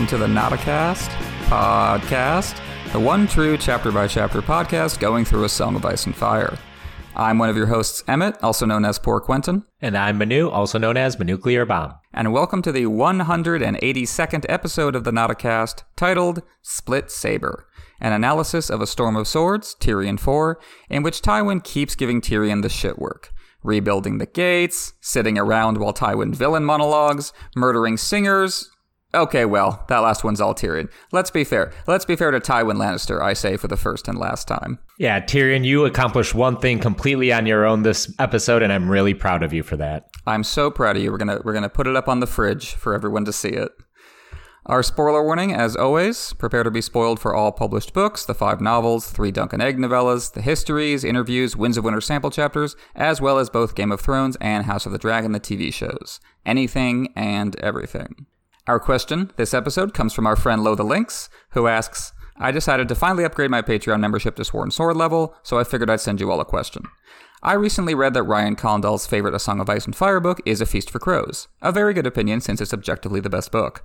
Welcome to the Notacast podcast, the one true chapter by chapter podcast going through a Song of Ice and Fire. I'm one of your hosts, Emmett, also known as Poor Quentyn. And I'm Manu, also known as Manuclear Bomb. And welcome to the 182nd episode of the Notacast, titled Split Saber, an analysis of A Storm of Swords, Tyrion 4, in which Tywin keeps giving Tyrion the shit work rebuilding the gates, sitting around while Tywin villain monologues, murdering singers. Okay, well, that last one's all Tyrion. Let's be fair. Let's be fair to Tywin Lannister, I say for the first and last time. Yeah, Tyrion, you accomplished one thing completely on your own this episode, and I'm really proud of you for that. I'm so proud of you. We're gonna we're gonna put it up on the fridge for everyone to see it. Our spoiler warning, as always, prepare to be spoiled for all published books, the five novels, three Dunk and Egg novellas, the histories, interviews, Winds of Winter sample chapters, as well as both Game of Thrones and House of the Dragon, the TV shows. Anything and everything. Our question this episode comes from our friend Lo the Lynx, who asks, I decided to finally upgrade my Patreon membership to Sworn Sword level, so I figured I'd send you all a question. I recently read that Ryan Condal's favorite A Song of Ice and Fire book is A Feast for Crows. A very good opinion since it's objectively the best book.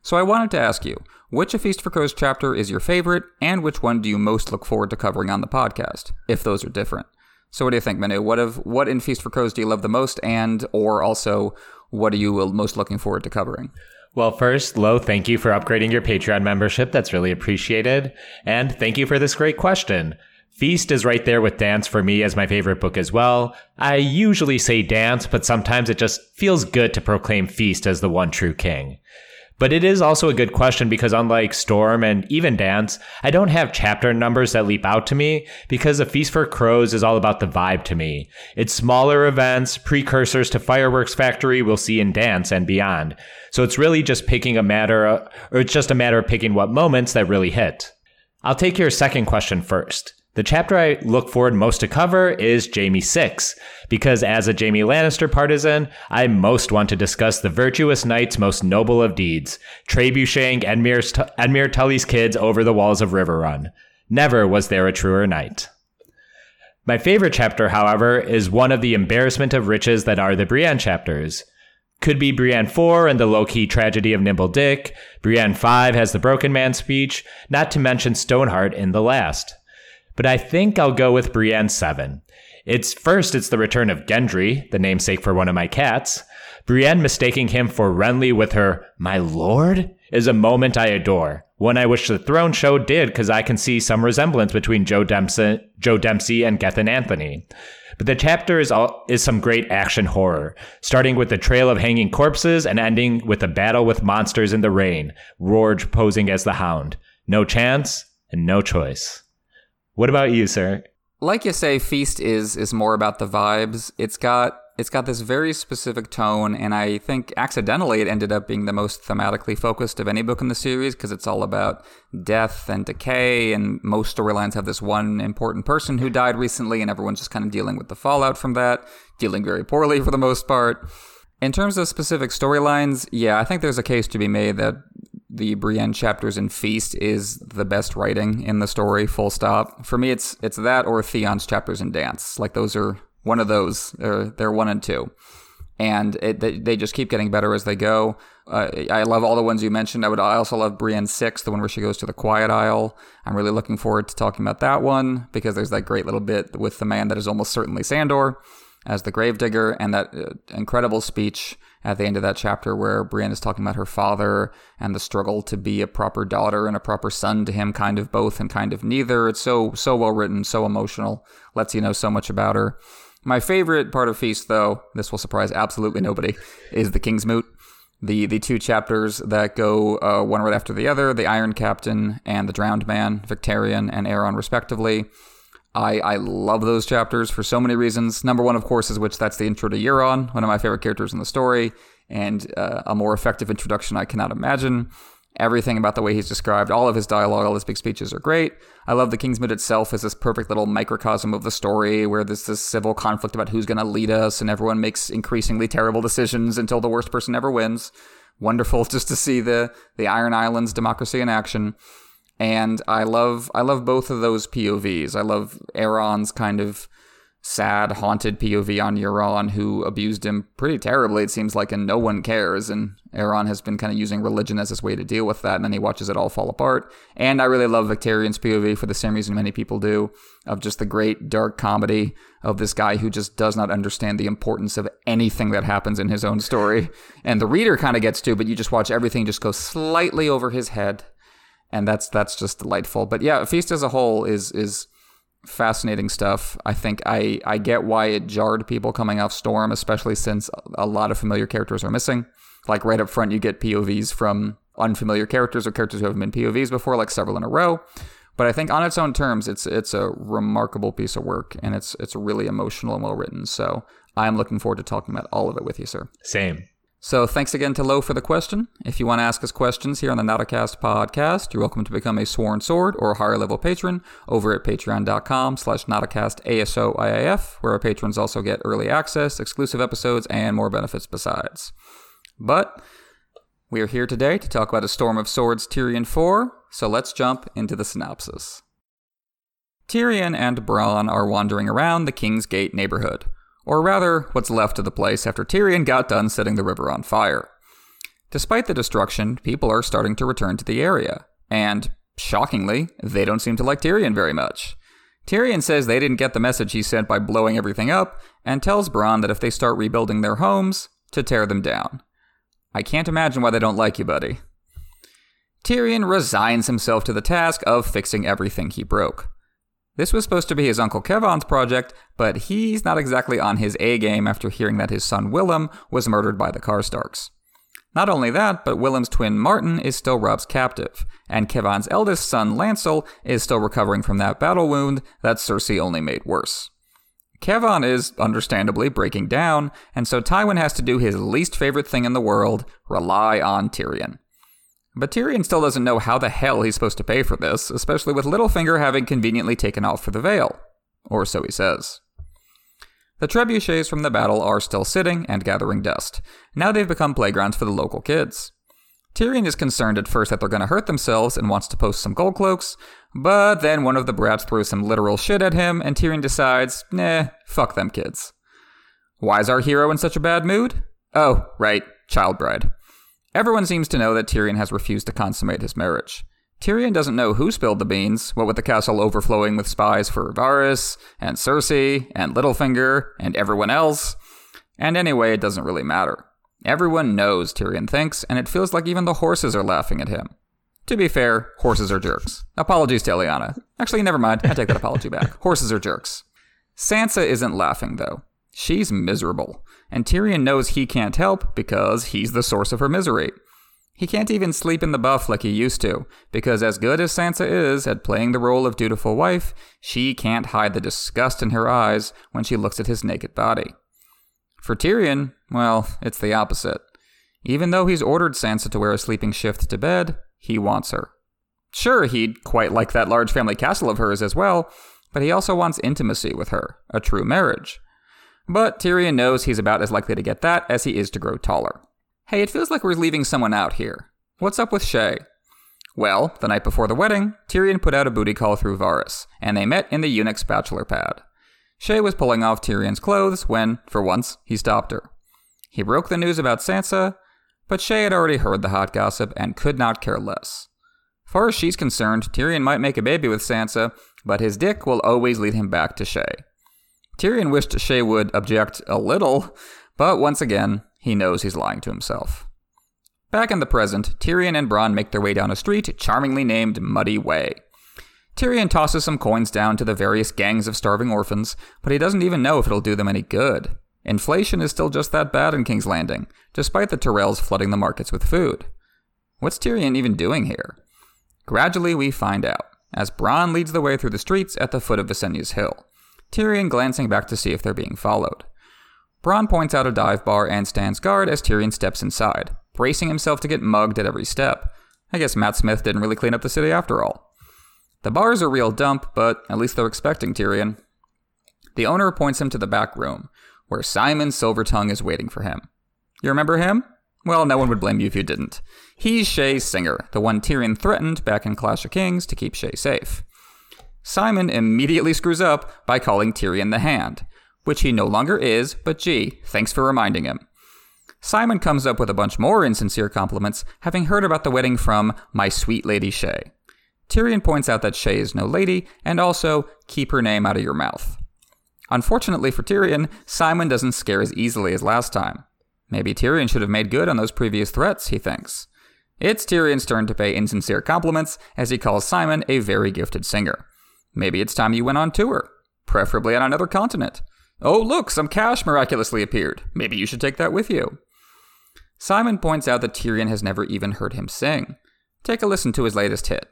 So I wanted to ask you, which A Feast for Crows chapter is your favorite, and which one do you most look forward to covering on the podcast, if those are different? So what do you think, Manu? What of what in Feast for Crows do you love the most, and or also what are you most looking forward to covering? Well, first, Lo, thank you for upgrading your Patreon membership. That's really appreciated. And thank you for this great question. Feast is right there with Dance for me as my favorite book as well. I usually say Dance, but sometimes it just feels good to proclaim Feast as the one true king. But it is also a good question because unlike Storm and even Dance, I don't have chapter numbers that leap out to me because A Feast for Crows is all about the vibe to me. It's smaller events, precursors to Fireworks Factory we'll see in Dance and beyond. So it's really just picking a matter, or it's just a matter of picking what moments that really hit. I'll take your second question first. The chapter I look forward most to cover is Jaime 6, because as a Jaime Lannister partisan, I most want to discuss the virtuous knight's most noble of deeds, trebucheting Edmure, Edmure Tully's kids over the walls of Riverrun. Never was there a truer knight. My favorite chapter, however, is one of the embarrassment of riches that are the Brienne chapters. Could be Brienne 4 and the low key tragedy of Nimble Dick. Brienne 5 has the Broken Man speech, not to mention Stoneheart in the last but I think I'll go with Brienne 7. It's first, it's the return of Gendry, the namesake for one of my cats. Brienne mistaking him for Renly with her, my lord, is a moment I adore. One I wish the Throne Show did because I can see some resemblance between Joe Dempsie, Joe Dempsie and Gethin Anthony. But the chapter is all, is some great action horror, starting with the trail of hanging corpses and ending with a battle with monsters in the rain, Rorge posing as the Hound. No chance and no choice. What about you, sir? Like you say, Feast is is more about the vibes. It's got it's got this very specific tone, and I think accidentally it ended up being the most thematically focused of any book in the series because it's all about death and decay, and most storylines have this one important person who died recently, and everyone's just kind of dealing with the fallout from that, dealing very poorly for the most part. In terms of specific storylines, yeah, I think there's a case to be made that the Brienne chapters in Feast is the best writing in the story. Full stop. For me, it's it's that or Theon's chapters in Dance. Like those are one of those. They're, they're one and two, and it, they, they just keep getting better as they go. Uh, I love all the ones you mentioned. I would I also love Brienne six, the one where she goes to the Quiet Isle. I'm really looking forward to talking about that one because there's that great little bit with the man that is almost certainly Sandor as the gravedigger and that uh, incredible speech at the end of that chapter where Brienne is talking about her father and the struggle to be a proper daughter and a proper son to him, kind of both and kind of neither. It's so so well written, so emotional, lets you know so much about her. My favorite part of Feast, though, this will surprise absolutely nobody, is the King's Moot. The the two chapters that go uh, one right after the other, the Iron Captain and the Drowned Man, Victarion and Aeron, respectively. I, I love those chapters for so many reasons. Number one, of course, is which that's the intro to Euron, one of my favorite characters in the story, and uh, a more effective introduction I cannot imagine. Everything about the way he's described, all of his dialogue, all his big speeches are great. I love the Kingsmoot itself as this perfect little microcosm of the story where there's this civil conflict about who's going to lead us, and everyone makes increasingly terrible decisions until the worst person ever wins. Wonderful just to see the, the Iron Islands democracy in action and I love I love both of those POVs. I love Aeron's kind of sad, haunted POV on Euron, who abused him pretty terribly, it seems like, and no one cares. And Euron has been kind of using religion as his way to deal with that, and then he watches it all fall apart. And I really love Victarion's POV for the same reason many people do, of just the great dark comedy of this guy who just does not understand the importance of anything that happens in his own story. And the reader kind of gets to, but you just watch everything just go slightly over his head. And that's that's just delightful. But yeah, Feast as a whole is is fascinating stuff. I think I, I get why it jarred people coming off Storm, especially since a lot of familiar characters are missing. Like right up front, you get POVs from unfamiliar characters or characters who haven't been POVs before, like several in a row. But I think on its own terms, it's it's a remarkable piece of work, and it's it's really emotional and well written. So I'm looking forward to talking about all of it with you, sir. Same. So thanks again to Lo for the question. If you want to ask us questions here on the Nauticast podcast, you're welcome to become a sworn sword or higher level patron over at patreon.com slash nauticastASOIAF, where our patrons also get early access, exclusive episodes, and more benefits besides. But we are here today to talk about A Storm of Swords Tyrion 4, so let's jump into the synopsis. Tyrion and Bronn are wandering around the King's Gate neighborhood or rather, what's left of the place after Tyrion got done setting the river on fire. Despite the destruction, people are starting to return to the area, and, shockingly, they don't seem to like Tyrion very much. Tyrion says they didn't get the message he sent by blowing everything up, and tells Bronn that if they start rebuilding their homes, to tear them down. I can't imagine why they don't like you, buddy. Tyrion resigns himself to the task of fixing everything he broke. This was supposed to be his uncle Kevan's project, but he's not exactly on his A game after hearing that his son Willem was murdered by the Karstarks. Not only that, but Willem's twin Martyn is still Robb's captive, and Kevan's eldest son Lancel is still recovering from that battle wound that Cersei only made worse. Kevan is understandably breaking down, and so Tywin has to do his least favorite thing in the world rely on Tyrion. But Tyrion still doesn't know how the hell he's supposed to pay for this, especially with Littlefinger having conveniently taken off for the Vale. Or so he says. The trebuchets from the battle are still sitting and gathering dust. Now they've become playgrounds for the local kids. Tyrion is concerned at first that they're going to hurt themselves and wants to post some gold cloaks, but then one of the brats throws some literal shit at him, and Tyrion decides, nah, fuck them kids. Why is our hero in such a bad mood? Oh, right, child bride. Everyone seems to know that Tyrion has refused to consummate his marriage. Tyrion doesn't know who spilled the beans, what with the castle overflowing with spies for Varys, and Cersei, and Littlefinger, and everyone else. And anyway, it doesn't really matter. Everyone knows, Tyrion thinks, and it feels like even the horses are laughing at him. To be fair, horses are jerks. Apologies to Eliana. Actually, never mind. I take that apology back. Horses are jerks. Sansa isn't laughing, though. She's miserable and Tyrion knows he can't help because he's the source of her misery. He can't even sleep in the buff like he used to, because as good as Sansa is at playing the role of dutiful wife, she can't hide the disgust in her eyes when she looks at his naked body. For Tyrion, well, it's the opposite. Even though he's ordered Sansa to wear a sleeping shift to bed, he wants her. Sure, he'd quite like that large family castle of hers as well, but he also wants intimacy with her, a true marriage. But Tyrion knows he's about as likely to get that as he is to grow taller. Hey, it feels like we're leaving someone out here. What's up with Shae? Well, the night before the wedding, Tyrion put out a booty call through Varys, and they met in the eunuch's bachelor pad. Shae was pulling off Tyrion's clothes when, for once, he stopped her. He broke the news about Sansa, but Shae had already heard the hot gossip and could not care less. Far as she's concerned, Tyrion might make a baby with Sansa, but his dick will always lead him back to Shae. Tyrion wished Shae would object a little, but once again, he knows he's lying to himself. Back in the present, Tyrion and Bronn make their way down a street charmingly named Muddy Way. Tyrion tosses some coins down to the various gangs of starving orphans, but he doesn't even know if it'll do them any good. Inflation is still just that bad in King's Landing, despite the Tyrells flooding the markets with food. What's Tyrion even doing here? Gradually, we find out, as Bronn leads the way through the streets at the foot of Visenya's Hill. Tyrion glancing back to see if they're being followed. Bronn points out a dive bar and stands guard as Tyrion steps inside, bracing himself to get mugged at every step. I guess Matt Smith didn't really clean up the city after all. The bar is a real dump, but at least they're expecting Tyrion. The owner points him to the back room, where Symon Silvertongue is waiting for him. You remember him? Well, no one would blame you if you didn't. He's Shae's singer, the one Tyrion threatened back in Clash of Kings to keep Shae safe. Symon immediately screws up by calling Tyrion the Hand, which he no longer is, but gee, thanks for reminding him. Symon comes up with a bunch more insincere compliments, having heard about the wedding from my sweet lady Shae. Tyrion points out that Shae is no lady, and also, keep her name out of your mouth. Unfortunately for Tyrion, Symon doesn't scare as easily as last time. Maybe Tyrion should have made good on those previous threats, he thinks. It's Tyrion's turn to pay insincere compliments as he calls Symon a very gifted singer. Maybe it's time you went on tour, preferably on another continent. Oh, look, some cash miraculously appeared. Maybe you should take that with you. Symon points out that Tyrion has never even heard him sing. Take a listen to his latest hit.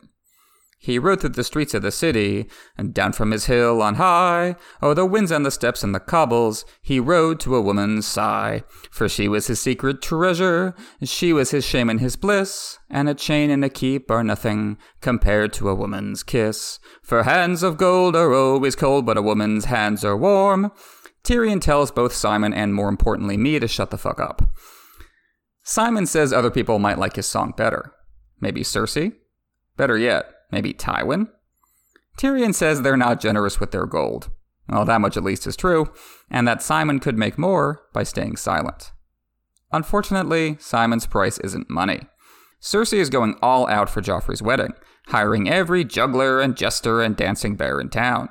He rode through the streets of the city, and down from his hill on high, o'er the winds and the steps and the cobbles, he rode to a woman's sigh. For she was his secret treasure, she was his shame and his bliss, and a chain and a keep are nothing compared to a woman's kiss. For hands of gold are always cold, but a woman's hands are warm. Tyrion tells both Symon and, more importantly, me to shut the fuck up. Symon says other people might like his song better. Maybe Cersei? Better yet, maybe Tywin? Tyrion says they're not generous with their gold. Well, that much at least is true, and that Symon could make more by staying silent. Unfortunately, Symon's price isn't money. Cersei is going all out for Joffrey's wedding, hiring every juggler and jester and dancing bear in town.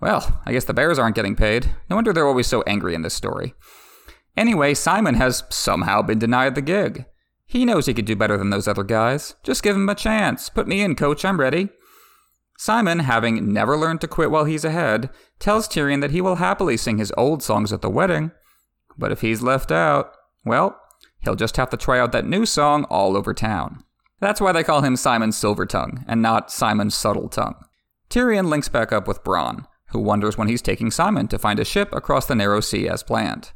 Well, I guess the bears aren't getting paid. No wonder they're always so angry in this story. Anyway, Symon has somehow been denied the gig. He knows he could do better than those other guys. Just give him a chance. Put me in, coach, I'm ready. Symon, having never learned to quit while he's ahead, tells Tyrion that he will happily sing his old songs at the wedding. But if he's left out, well, he'll just have to try out that new song all over town. That's why they call him Symon Silvertongue and not Symon Subtletongue. Tyrion links back up with Bronn, who wonders when he's taking Symon to find a ship across the narrow sea as planned.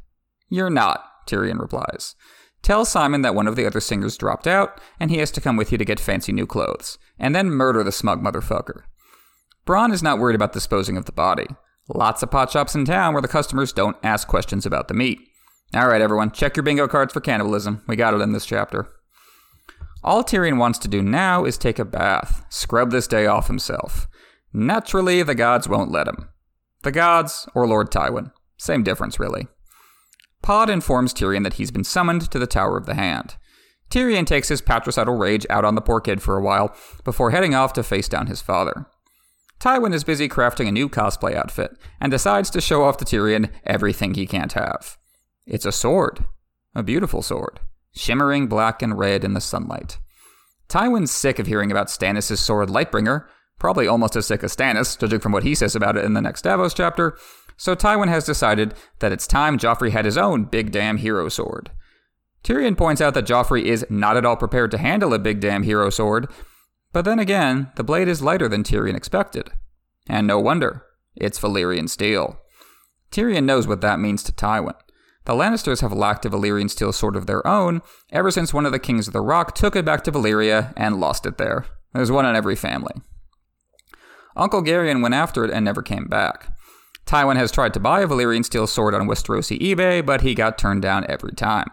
You're not, Tyrion replies. Tell Symon that one of the other singers dropped out, and he has to come with you to get fancy new clothes, and then murder the smug motherfucker. Bronn is not worried about disposing of the body. Lots of pot shops in town where the customers don't ask questions about the meat. All right, everyone, check your bingo cards for cannibalism. We got it in this chapter. All Tyrion wants to do now is take a bath, scrub this day off himself. Naturally, the gods won't let him. The gods, or Lord Tywin. Same difference, really. Pod informs Tyrion that he's been summoned to the Tower of the Hand. Tyrion takes his patricidal rage out on the poor kid for a while before heading off to face down his father. Tywin is busy crafting a new cosplay outfit and decides to show off to Tyrion everything he can't have. It's a sword. A beautiful sword. Shimmering black and red in the sunlight. Tywin's sick of hearing about Stannis' sword Lightbringer, probably almost as sick as Stannis, judging from what he says about it in the next Davos chapter, so Tywin has decided that it's time Joffrey had his own big damn hero sword. Tyrion points out that Joffrey is not at all prepared to handle a big damn hero sword, but then again, the blade is lighter than Tyrion expected. And no wonder, it's Valyrian steel. Tyrion knows what that means to Tywin. The Lannisters have lacked a Valyrian steel sword of their own ever since one of the kings of the Rock took it back to Valyria and lost it there. There's one in every family. Uncle Gerion went after it and never came back. Tywin has tried to buy a Valyrian steel sword on Westerosi eBay, but he got turned down every time.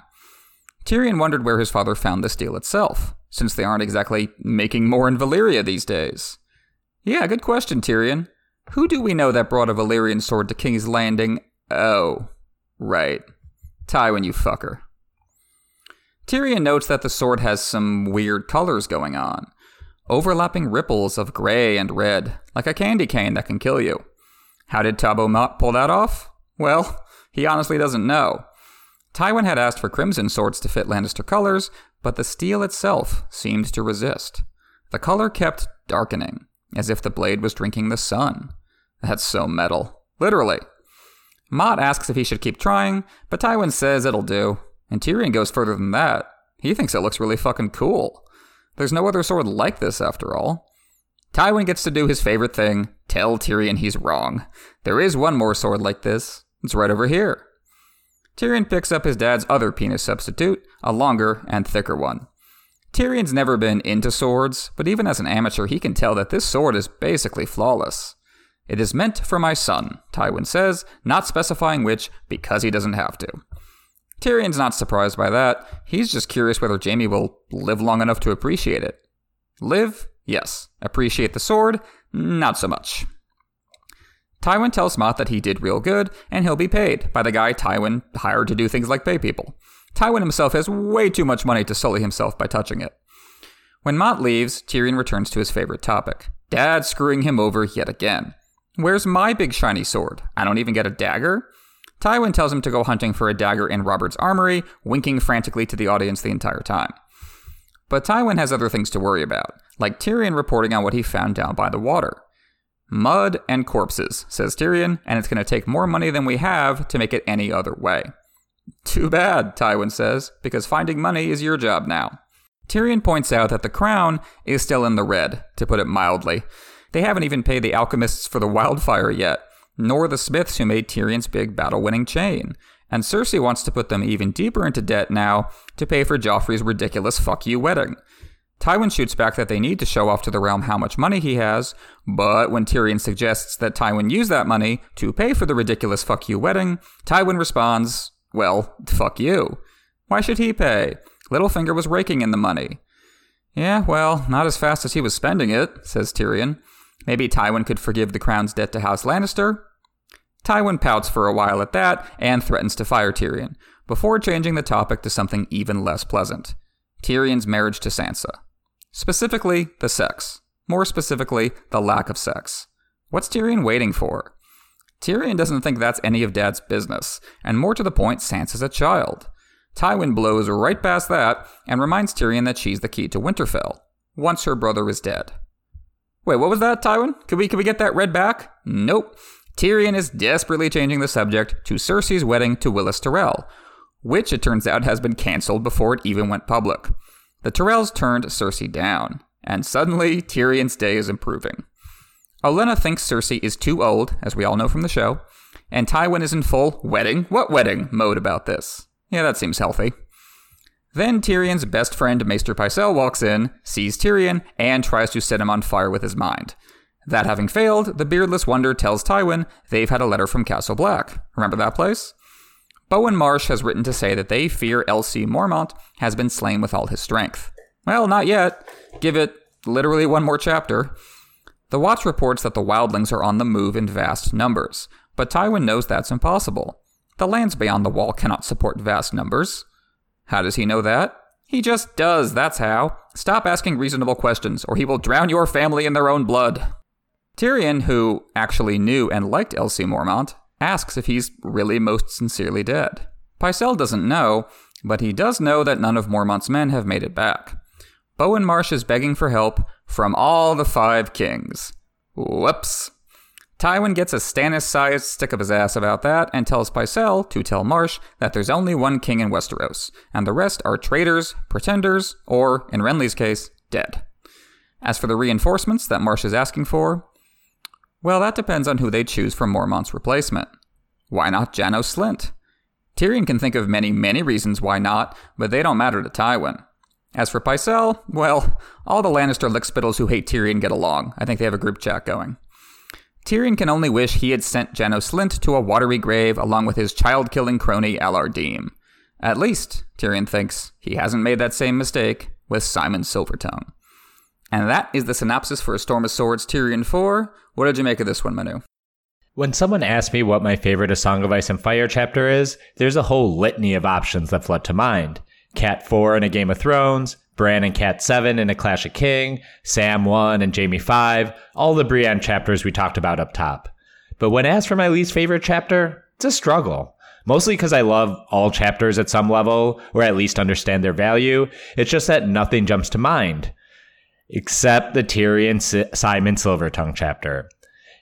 Tyrion wondered where his father found the steel itself, since they aren't exactly making more in Valyria these days. Yeah, good question, Tyrion. Who do we know that brought a Valyrian sword to King's Landing? Oh, right. Tywin, you fucker. Tyrion notes that the sword has some weird colors going on. Overlapping ripples of gray and red, like a candy cane that can kill you. How did Tobho Mott pull that off? Well, he honestly doesn't know. Tywin had asked for crimson swords to fit Lannister colors, but the steel itself seemed to resist. The color kept darkening, as if the blade was drinking the sun. That's so metal. Literally. Mott asks if he should keep trying, but Tywin says it'll do. And Tyrion goes further than that. He thinks it looks really fucking cool. There's no other sword like this, after all. Tywin gets to do his favorite thing tell Tyrion he's wrong. There is one more sword like this. It's right over here. Tyrion picks up his dad's other penis substitute, a longer and thicker one. Tyrion's never been into swords, but even as an amateur, he can tell that this sword is basically flawless. It is meant for my son, Tywin says, not specifying which because he doesn't have to. Tyrion's not surprised by that. He's just curious whether Jaime will live long enough to appreciate it. Live? Yes. Appreciate the sword? Not so much. Tywin tells Mott that he did real good, and he'll be paid by the guy Tywin hired to do things like pay people. Tywin himself has way too much money to sully himself by touching it. When Mott leaves, Tyrion returns to his favorite topic Dad screwing him over yet again. Where's my big shiny sword? I don't even get a dagger? Tywin tells him to go hunting for a dagger in Robert's armory, winking frantically to the audience the entire time. But Tywin has other things to worry about, like Tyrion reporting on what he found down by the water. Mud and corpses, says Tyrion, and it's going to take more money than we have to make it any other way. Too bad, Tywin says, because finding money is your job now. Tyrion points out that the crown is still in the red, to put it mildly. They haven't even paid the alchemists for the wildfire yet, nor the smiths who made Tyrion's big battle winning chain. And Cersei wants to put them even deeper into debt now to pay for Joffrey's ridiculous fuck you wedding. Tywin shoots back that they need to show off to the realm how much money he has, but when Tyrion suggests that Tywin use that money to pay for the ridiculous fuck you wedding, Tywin responds, well, fuck you. Why should he pay? Littlefinger was raking in the money. Yeah, well, not as fast as he was spending it, says Tyrion. Maybe Tywin could forgive the crown's debt to House Lannister? Tywin pouts for a while at that and threatens to fire Tyrion, before changing the topic to something even less pleasant Tyrion's marriage to Sansa. Specifically, the sex. More specifically, the lack of sex. What's Tyrion waiting for? Tyrion doesn't think that's any of Dad's business, and more to the point, Sansa's a child. Tywin blows right past that and reminds Tyrion that she's the key to Winterfell, once her brother is dead. Wait, what was that, Tywin? Can we, can we get that read back? Nope. Tyrion is desperately changing the subject to Cersei's wedding to Willas Tyrell, which it turns out has been cancelled before it even went public. The Tyrells turned Cersei down, and suddenly Tyrion's day is improving. Olenna thinks Cersei is too old, as we all know from the show, and Tywin is in full wedding, what wedding mode about this. Yeah, that seems healthy. Then Tyrion's best friend Maester Pycelle walks in, sees Tyrion, and tries to set him on fire with his mind. That having failed, the beardless wonder tells Tywin they've had a letter from Castle Black. Remember that place? Bowen Marsh has written to say that they fear L.C. Mormont has been slain with all his strength. Well, not yet. Give it literally one more chapter. The Watch reports that the wildlings are on the move in vast numbers, but Tywin knows that's impossible. The lands beyond the wall cannot support vast numbers. How does he know that? He just does, that's how. Stop asking reasonable questions, or he will drown your family in their own blood. Tyrion, who actually knew and liked L.C. Mormont, asks if he's really most sincerely dead. Pycelle doesn't know, but he does know that none of Mormont's men have made it back. Bowen Marsh is begging for help from all the five kings. Whoops. Tywin gets a Stannis sized stick of his ass about that and tells Pycelle to tell Marsh that there's only one king in Westeros, and the rest are traitors, pretenders, or, in Renly's case, dead. As for the reinforcements that Marsh is asking for, well, that depends on who they choose for Mormont's replacement. Why not Janos Slynt? Tyrion can think of many, many reasons why not, but they don't matter to Tywin. As for Pycelle, well, all the Lannister lickspittles who hate Tyrion get along. I think they have a group chat going. Tyrion can only wish he had sent Janos Slynt to a watery grave along with his child killing crony Allar Deem. At least, Tyrion thinks, he hasn't made that same mistake with Symon Silvertongue. And that is the synopsis for A Storm of Swords Tyrion 4. What did you make of this one, Manu? When someone asks me what my favorite A Song of Ice and Fire chapter is, there's a whole litany of options that flood to mind. Cat 4 in a Game of Thrones, Bran and Cat 7 in A Clash of King, Sam 1 and Jaime 5, all the Brienne chapters we talked about up top. But when asked for my least favorite chapter, it's a struggle. Mostly because I love all chapters at some level, or at least understand their value. It's just that nothing jumps to mind. Except the Tyrion Symon Silvertongue chapter.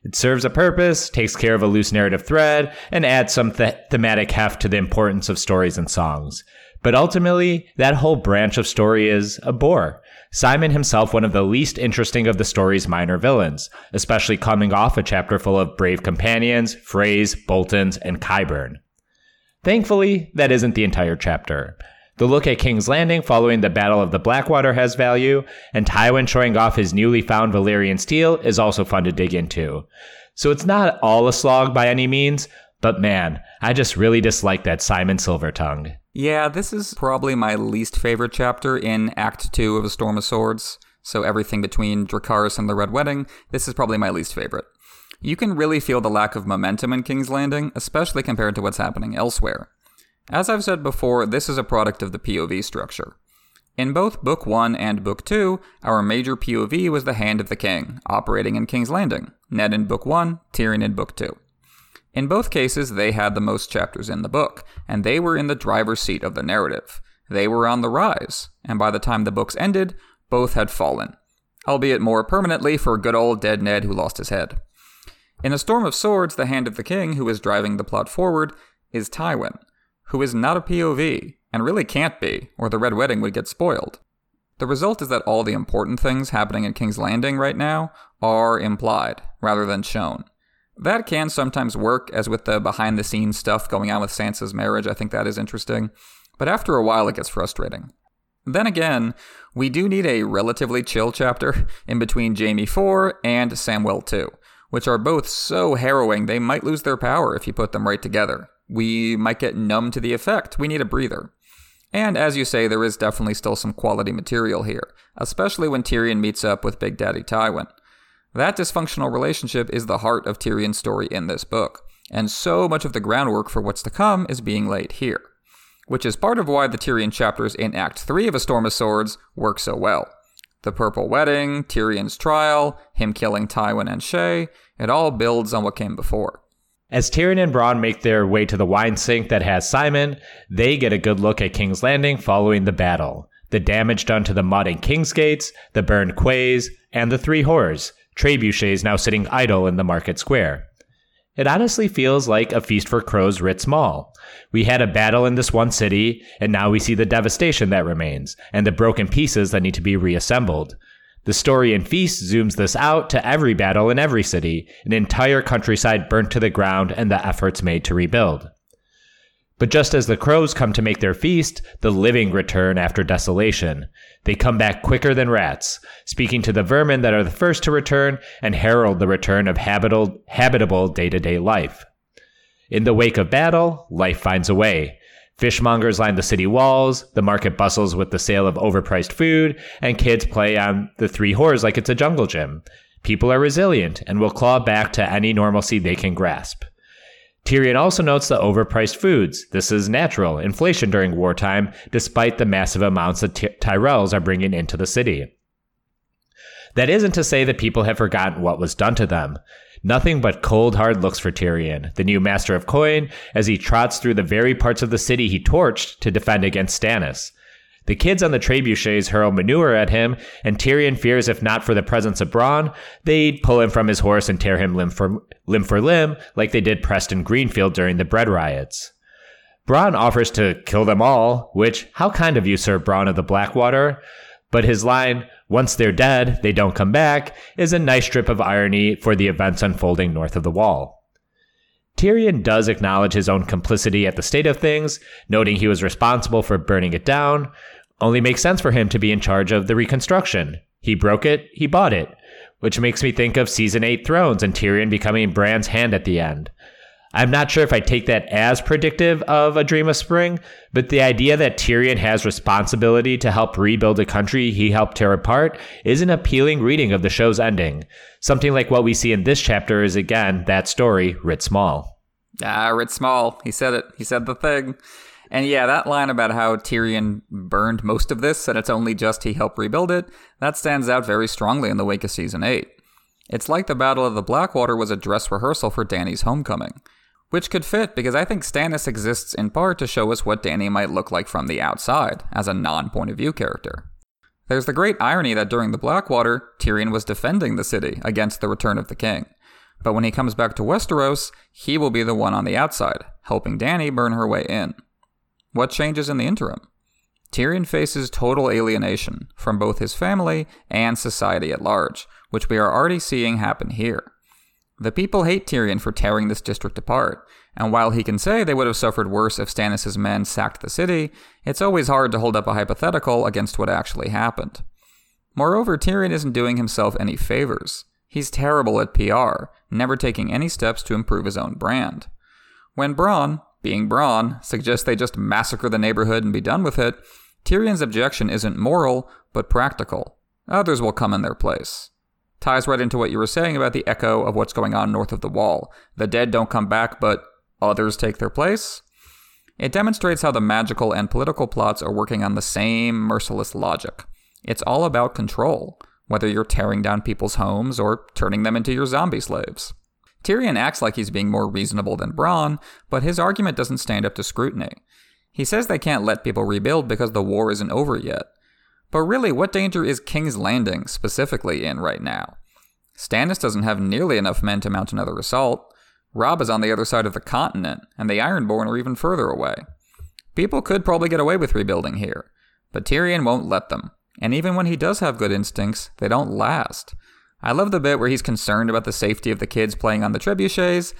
It serves a purpose, takes care of a loose narrative thread, and adds some th- thematic heft to the importance of stories and songs. But ultimately, that whole branch of story is a bore. Symon himself one of the least interesting of the story's minor villains, especially coming off a chapter full of brave companions, Freys, Boltons, and Qyburn. Thankfully, that isn't the entire chapter. The look at King's Landing following the Battle of the Blackwater has value, and Tywin showing off his newly found Valyrian steel is also fun to dig into. So it's not all a slog by any means, but man, I just really dislike that Symon Silvertongue. Yeah, this is probably my least favorite chapter in Act 2 of A Storm of Swords. So everything between Dracarys and the Red Wedding, this is probably my least favorite. you can really feel the lack of momentum in King's Landing, especially compared to what's happening elsewhere. As I've said before, this is a product of the POV structure. In both Book 1 and Book 2, our major POV was the Hand of the King, operating in King's Landing, Ned in Book 1, Tyrion in Book 2. In both cases, they had the most chapters in the book, and they were in the driver's seat of the narrative. They were on the rise, and by the time the books ended, both had fallen, albeit more permanently for good old dead Ned who lost his head. In A Storm of Swords, the Hand of the King, who is driving the plot forward, is Tywin, who is not a POV, and really can't be, or the Red Wedding would get spoiled. The result is that all the important things happening in King's Landing right now are implied, rather than shown. That can sometimes work, as with the behind the scenes stuff going on with Sansa's marriage, I think that is interesting, but after a while it gets frustrating. Then again, we do need a relatively chill chapter in between Jaime 4 and Samwell 2, which are both so harrowing they might lose their power if you put them right together. We might get numb to the effect. We need a breather. And as you say, there is definitely still some quality material here, especially when Tyrion meets up with Big Daddy Tywin. That dysfunctional relationship is the heart of Tyrion's story in this book, and so much of the groundwork for what's to come is being laid here. Which is part of why the Tyrion chapters in Act 3 of A Storm of Swords work so well. The Purple Wedding, Tyrion's trial, him killing Tywin and Shae, it all builds on what came before. As Tyrion and Bronn make their way to the wine sink that has Symon, they get a good look at King's Landing following the battle. The damage done to the mud in Kingsgates, the burned quays, and the three whores, trebuchets now sitting idle in the market square. It honestly feels like a feast for crows writ small. We had a battle in this one city, and now we see the devastation that remains, and the broken pieces that need to be reassembled. The story in Feast zooms this out to every battle in every city, an entire countryside burnt to the ground, and the efforts made to rebuild. But just as the crows come to make their feast, the living return after desolation. They come back quicker than rats, speaking to the vermin that are the first to return and herald the return of habitable day to day life. In the wake of battle, life finds a way. Fishmongers line the city walls, the market bustles with the sale of overpriced food, and kids play on the three whores like it's a jungle gym. People are resilient and will claw back to any normalcy they can grasp. Tyrion also notes the overpriced foods. This is natural inflation during wartime, despite the massive amounts that Ty- Tyrells are bringing into the city. That isn't to say that people have forgotten what was done to them. Nothing but cold, hard looks for Tyrion, the new master of coin, as he trots through the very parts of the city he torched to defend against Stannis. The kids on the trebuchets hurl manure at him, and Tyrion fears if not for the presence of Bronn, they'd pull him from his horse and tear him limb for, limb for limb, like they did Preston Greenfield during the bread riots. Bronn offers to kill them all, which, how kind of you, Sir Bronn of the Blackwater? But his line, once they're dead, they don't come back, is a nice strip of irony for the events unfolding north of the wall. Tyrion does acknowledge his own complicity at the state of things, noting he was responsible for burning it down, only makes sense for him to be in charge of the reconstruction. He broke it, he bought it, which makes me think of season 8 Thrones and Tyrion becoming Bran's hand at the end. I'm not sure if I take that as predictive of A Dream of Spring, but the idea that Tyrion has responsibility to help rebuild a country he helped tear apart is an appealing reading of the show's ending. Something like what we see in this chapter is again that story writ small. Ah, writ small. He said it. He said the thing. And yeah, that line about how Tyrion burned most of this and it's only just he helped rebuild it, that stands out very strongly in the wake of season 8. It's like the Battle of the Blackwater was a dress rehearsal for Dany's homecoming. Which could fit because I think Stannis exists in part to show us what Dany might look like from the outside, as a non point of view character. There's the great irony that during the Blackwater, Tyrion was defending the city against the return of the king. But when he comes back to Westeros, he will be the one on the outside, helping Dany burn her way in. What changes in the interim? Tyrion faces total alienation from both his family and society at large, which we are already seeing happen here. The people hate Tyrion for tearing this district apart, and while he can say they would have suffered worse if Stannis' men sacked the city, it's always hard to hold up a hypothetical against what actually happened. Moreover, Tyrion isn't doing himself any favors. He's terrible at PR, never taking any steps to improve his own brand. When Bronn, being Bronn, suggests they just massacre the neighborhood and be done with it, Tyrion's objection isn't moral, but practical. Others will come in their place. Ties right into what you were saying about the echo of what's going on north of the wall. The dead don't come back, but others take their place. It demonstrates how the magical and political plots are working on the same merciless logic. It's all about control, whether you're tearing down people's homes or turning them into your zombie slaves. Tyrion acts like he's being more reasonable than Bronn, but his argument doesn't stand up to scrutiny. He says they can't let people rebuild because the war isn't over yet. But really, what danger is King's Landing specifically in right now? Stannis doesn't have nearly enough men to mount another assault. Robb is on the other side of the continent, and the Ironborn are even further away. People could probably get away with rebuilding here, but Tyrion won't let them. And even when he does have good instincts, they don't last. I love the bit where he's concerned about the safety of the kids playing on the trebuchets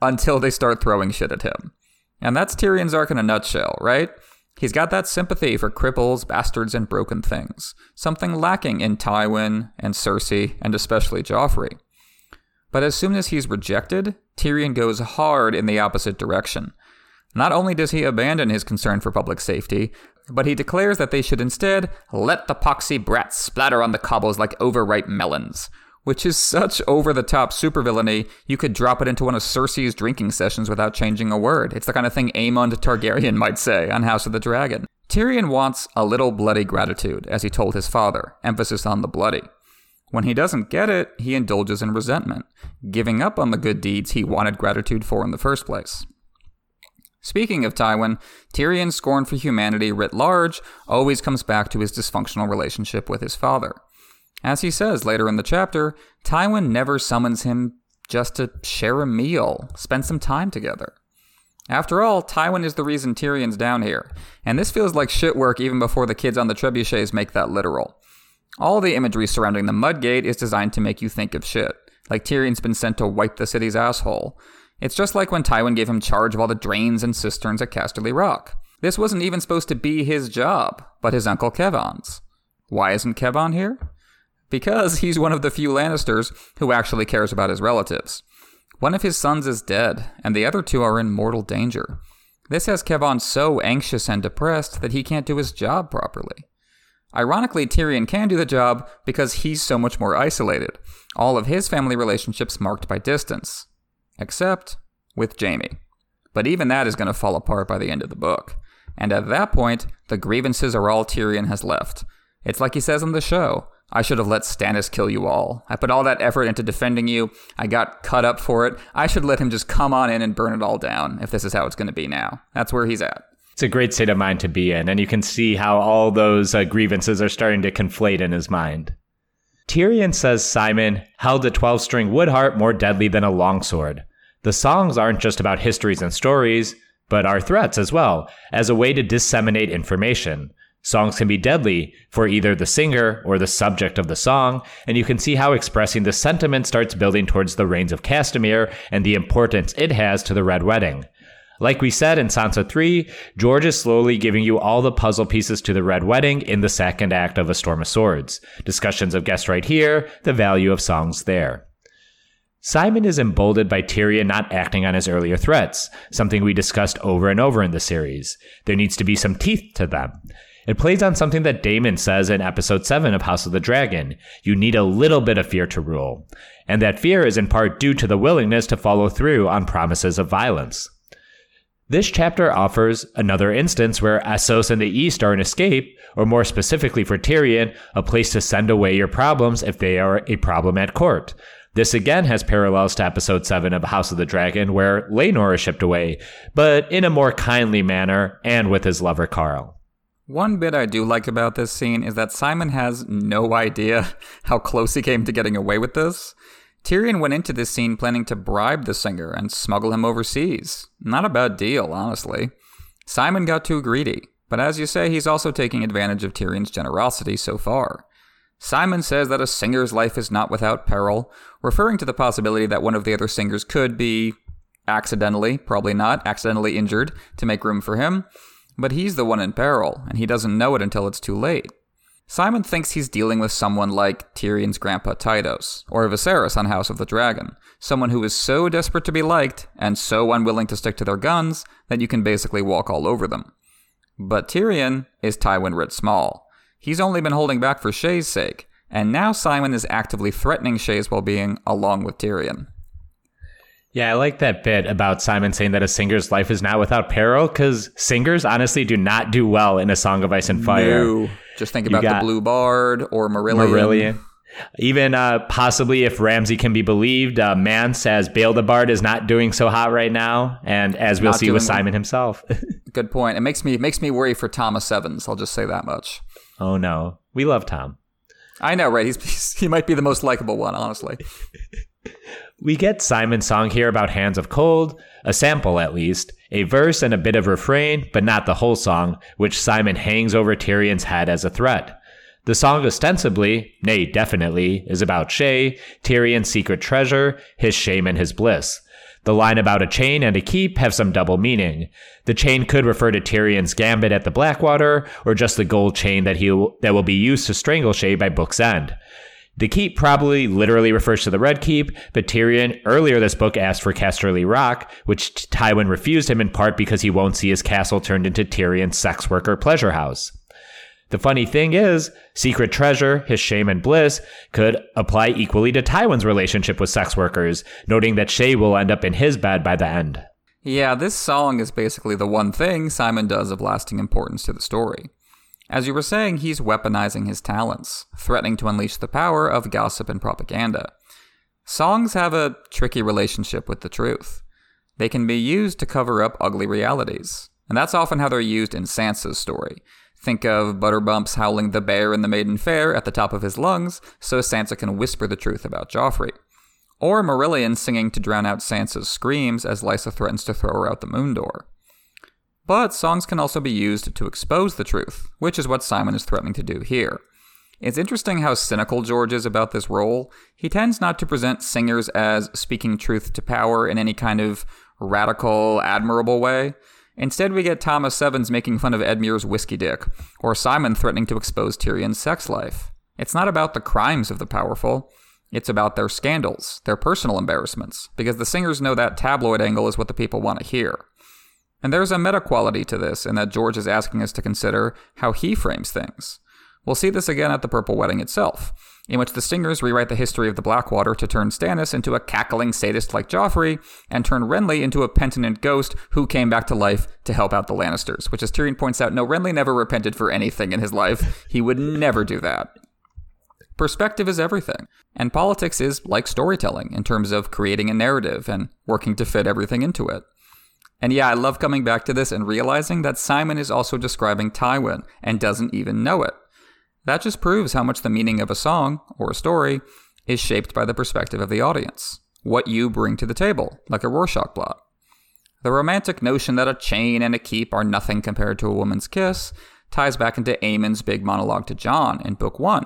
until they start throwing shit at him. And that's Tyrion's arc in a nutshell, right? He's got that sympathy for cripples, bastards, and broken things, something lacking in Tywin and Cersei, and especially Joffrey. But as soon as he's rejected, Tyrion goes hard in the opposite direction. Not only does he abandon his concern for public safety, but he declares that they should instead let the poxy brats splatter on the cobbles like overripe melons, which is such over the top supervillainy, you could drop it into one of Cersei's drinking sessions without changing a word. It's the kind of thing Aemond Targaryen might say on House of the Dragon. Tyrion wants a little bloody gratitude, as he told his father, emphasis on the bloody. When he doesn't get it, he indulges in resentment, giving up on the good deeds he wanted gratitude for in the first place. Speaking of Tywin, Tyrion's scorn for humanity writ large always comes back to his dysfunctional relationship with his father. As he says later in the chapter, Tywin never summons him just to share a meal, spend some time together. After all, Tywin is the reason Tyrion's down here, and this feels like shit work even before the kids on the trebuchets make that literal. All the imagery surrounding the Mudgate is designed to make you think of shit, like Tyrion's been sent to wipe the city's asshole. It's just like when Tywin gave him charge of all the drains and cisterns at Casterly Rock. This wasn't even supposed to be his job, but his uncle Kevan's. Why isn't Kevan here? Because he's one of the few Lannisters who actually cares about his relatives. One of his sons is dead, and the other two are in mortal danger. This has Kevan so anxious and depressed that he can't do his job properly. Ironically, Tyrion can do the job because he's so much more isolated, all of his family relationships marked by distance. Except with Jaime. But even that is going to fall apart by the end of the book. And at that point, the grievances are all Tyrion has left. It's like he says on the show I should have let Stannis kill you all. I put all that effort into defending you. I got cut up for it. I should let him just come on in and burn it all down if this is how it's going to be now. That's where he's at. It's a great state of mind to be in, and you can see how all those uh, grievances are starting to conflate in his mind. Tyrion says Symon held a 12 string wood harp more deadly than a longsword. The songs aren't just about histories and stories, but are threats as well, as a way to disseminate information. Songs can be deadly for either the singer or the subject of the song, and you can see how expressing the sentiment starts building towards the Rains of Castamere and the importance it has to the Red Wedding. Like we said in Sansa 3, George is slowly giving you all the puzzle pieces to the Red Wedding in the second act of A Storm of Swords. Discussions of guests right here, the value of songs there. Symon is emboldened by Tyrion not acting on his earlier threats, something we discussed over and over in the series. There needs to be some teeth to them. It plays on something that Daemon says in episode 7 of House of the Dragon. You need a little bit of fear to rule. And that fear is in part due to the willingness to follow through on promises of violence. This chapter offers another instance where Essos and the East are an escape, or more specifically for Tyrion, a place to send away your problems if they are a problem at court. This again has parallels to episode 7 of House of the Dragon, where Laenor is shipped away, but in a more kindly manner and with his lover Qarl. One bit I do like about this scene is that Symon has no idea how close he came to getting away with this. Tyrion went into this scene planning to bribe the singer and smuggle him overseas. Not a bad deal, honestly. Symon got too greedy, but as you say, he's also taking advantage of Tyrion's generosity so far. Symon says that a singer's life is not without peril, referring to the possibility that one of the other singers could be accidentally, probably not, accidentally injured to make room for him, but he's the one in peril, and he doesn't know it until it's too late. Symon thinks he's dealing with someone like Tyrion's grandpa Tytos, or Viserys on House of the Dragon, someone who is so desperate to be liked and so unwilling to stick to their guns that you can basically walk all over them. But Tyrion is Tywin writ small. He's only been holding back for Shae's sake, and now Symon is actively threatening Shae's well being along with Tyrion. Yeah, I like that bit about Symon saying that a singer's life is not without peril because singers honestly do not do well in A Song of Ice and Fire. No. Just think about the Blue Bard or Marillion. Marillion. Even uh, possibly, if Ramsay can be believed, uh, Mance as Bard is not doing so hot right now, and as we'll not see with Symon himself. good point. It makes me it makes me worry for Tom o' Sevens. I'll just say that much. Oh no, we love Tom. I know, right? He's, he's he might be the most likable one, honestly. we get Symon's song here about Hands of Gold, a sample at least, a verse and a bit of refrain, but not the whole song, which Symon hangs over Tyrion's head as a threat. The song ostensibly, nay, definitely, is about Shae, Tyrion's secret treasure, his shame and his bliss. The line about a chain and a keep have some double meaning. The chain could refer to Tyrion's gambit at the Blackwater, or just the gold chain that he that will be used to strangle Shae by Book's End. The keep probably literally refers to the Red Keep, but Tyrion earlier this book asked for Casterly Rock, which Tywin refused him in part because he won't see his castle turned into Tyrion's sex worker pleasure house. The funny thing is, Secret Treasure, his shame and bliss, could apply equally to Tywin's relationship with sex workers, noting that Shae will end up in his bed by the end. Yeah, this song is basically the one thing Symon does of lasting importance to the story. As you were saying, he's weaponizing his talents, threatening to unleash the power of gossip and propaganda. Songs have a tricky relationship with the truth. They can be used to cover up ugly realities, and that's often how they're used in Sansa's story, Think of Butterbumps howling the bear in the Maiden Fair at the top of his lungs so Sansa can whisper the truth about Joffrey. Or Marillion singing to drown out Sansa's screams as Lysa threatens to throw her out the moon door. But songs can also be used to expose the truth, which is what Symon is threatening to do here. It's interesting how cynical George is about this role. He tends not to present singers as speaking truth to power in any kind of radical, admirable way. Instead, we get Tom o' Sevens making fun of Edmure's whiskey dick, or Symon threatening to expose Tyrion's sex life. It's not about the crimes of the powerful, it's about their scandals, their personal embarrassments, because the singers know that tabloid angle is what the people want to hear. And there's a meta quality to this, in that George is asking us to consider how he frames things. We'll see this again at the Purple Wedding itself in which the Stingers rewrite the history of the Blackwater to turn Stannis into a cackling sadist like Joffrey, and turn Renly into a penitent ghost who came back to life to help out the Lannisters. Which, as Tyrion points out, no, Renly never repented for anything in his life. He would never do that. Perspective is everything. And politics is like storytelling in terms of creating a narrative and working to fit everything into it. And yeah, I love coming back to this and realizing that Symon is also describing Tywin and doesn't even know it. That just proves how much the meaning of a song or a story is shaped by the perspective of the audience, what you bring to the table, like a Rorschach blot. The romantic notion that a chain and a keep are nothing compared to a woman's kiss ties back into Aemon's big monologue to Jon in Book 1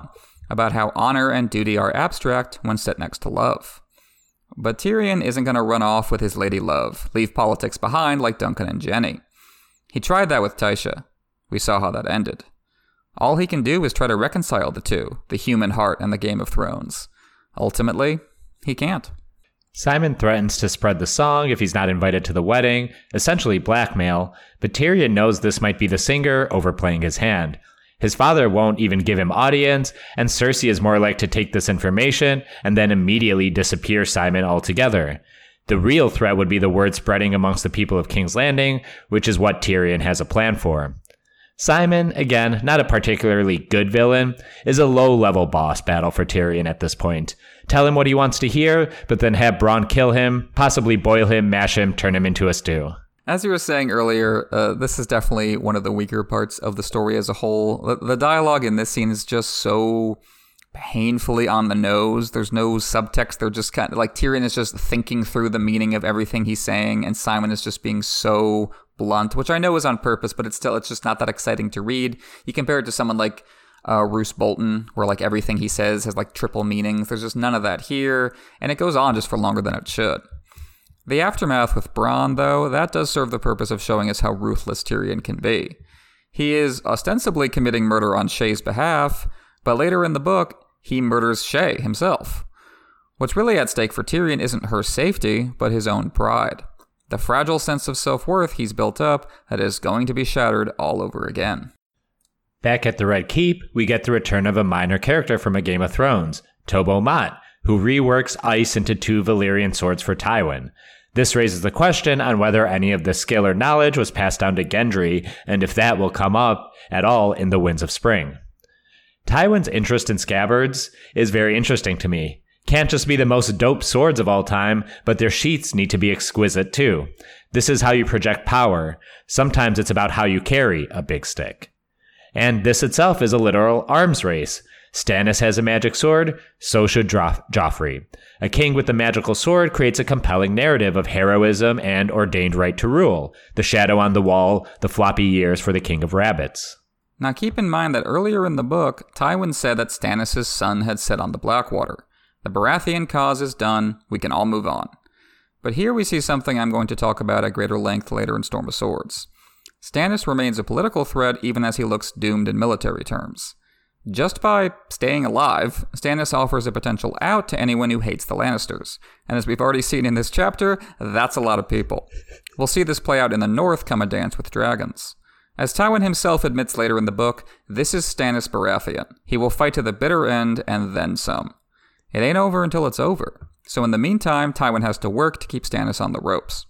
about how honor and duty are abstract when set next to love. But Tyrion isn't going to run off with his lady love, leave politics behind like Duncan and Jenny. He tried that with Tysha. We saw how that ended. All he can do is try to reconcile the two, the human heart and the Game of Thrones. Ultimately, he can't. Symon threatens to spread the song if he's not invited to the wedding, essentially blackmail, but Tyrion knows this might be the singer overplaying his hand. His father won't even give him audience, and Cersei is more like to take this information and then immediately disappear Symon altogether. The real threat would be the word spreading amongst the people of King's Landing, which is what Tyrion has a plan for. Symon, again, not a particularly good villain, is a low level boss battle for Tyrion at this point. Tell him what he wants to hear, but then have Bronn kill him, possibly boil him, mash him, turn him into a stew. As you were saying earlier, uh, this is definitely one of the weaker parts of the story as a whole. The, the dialogue in this scene is just so painfully on the nose. There's no subtext. They're just kind of like Tyrion is just thinking through the meaning of everything he's saying, and Symon is just being so blunt, which I know is on purpose, but it's still it's just not that exciting to read. You compare it to someone like uh, Roose Bolton, where like everything he says has like triple meanings. There's just none of that here, and it goes on just for longer than it should. The aftermath with Bronn, though, that does serve the purpose of showing us how ruthless Tyrion can be. He is ostensibly committing murder on Shae's behalf, but later in the book, he murders Shae himself. What's really at stake for Tyrion isn't her safety, but his own pride the fragile sense of self worth he's built up that is going to be shattered all over again. Back at the Red Keep, we get the return of a minor character from a Game of Thrones, Tobho Mott, who reworks ice into two Valyrian swords for Tywin. This raises the question on whether any of the skill or knowledge was passed down to Gendry, and if that will come up at all in the Winds of Spring. Tywin's interest in scabbards is very interesting to me. Can't just be the most dope swords of all time, but their sheaths need to be exquisite too. This is how you project power. Sometimes it's about how you carry a big stick. And this itself is a literal arms race. Stannis has a magic sword, so should Joffrey. A king with a magical sword creates a compelling narrative of heroism and ordained right to rule. The shadow on the wall, the floppy years for the king of rabbits. Now keep in mind that earlier in the book, Tywin said that Stannis' sun had set on the Blackwater. The Baratheon cause is done, we can all move on. But here we see something I'm going to talk about at greater length later in Storm of Swords. Stannis remains a political threat even as he looks doomed in military terms. Just by staying alive, Stannis offers a potential out to anyone who hates the Lannisters. And as we've already seen in this chapter, that's a lot of people. We'll see this play out in the North come a dance with dragons. As Tywin himself admits later in the book, this is Stannis Baratheon. He will fight to the bitter end and then some. It ain't over until it's over. So in the meantime, Tywin has to work to keep Stannis on the ropes.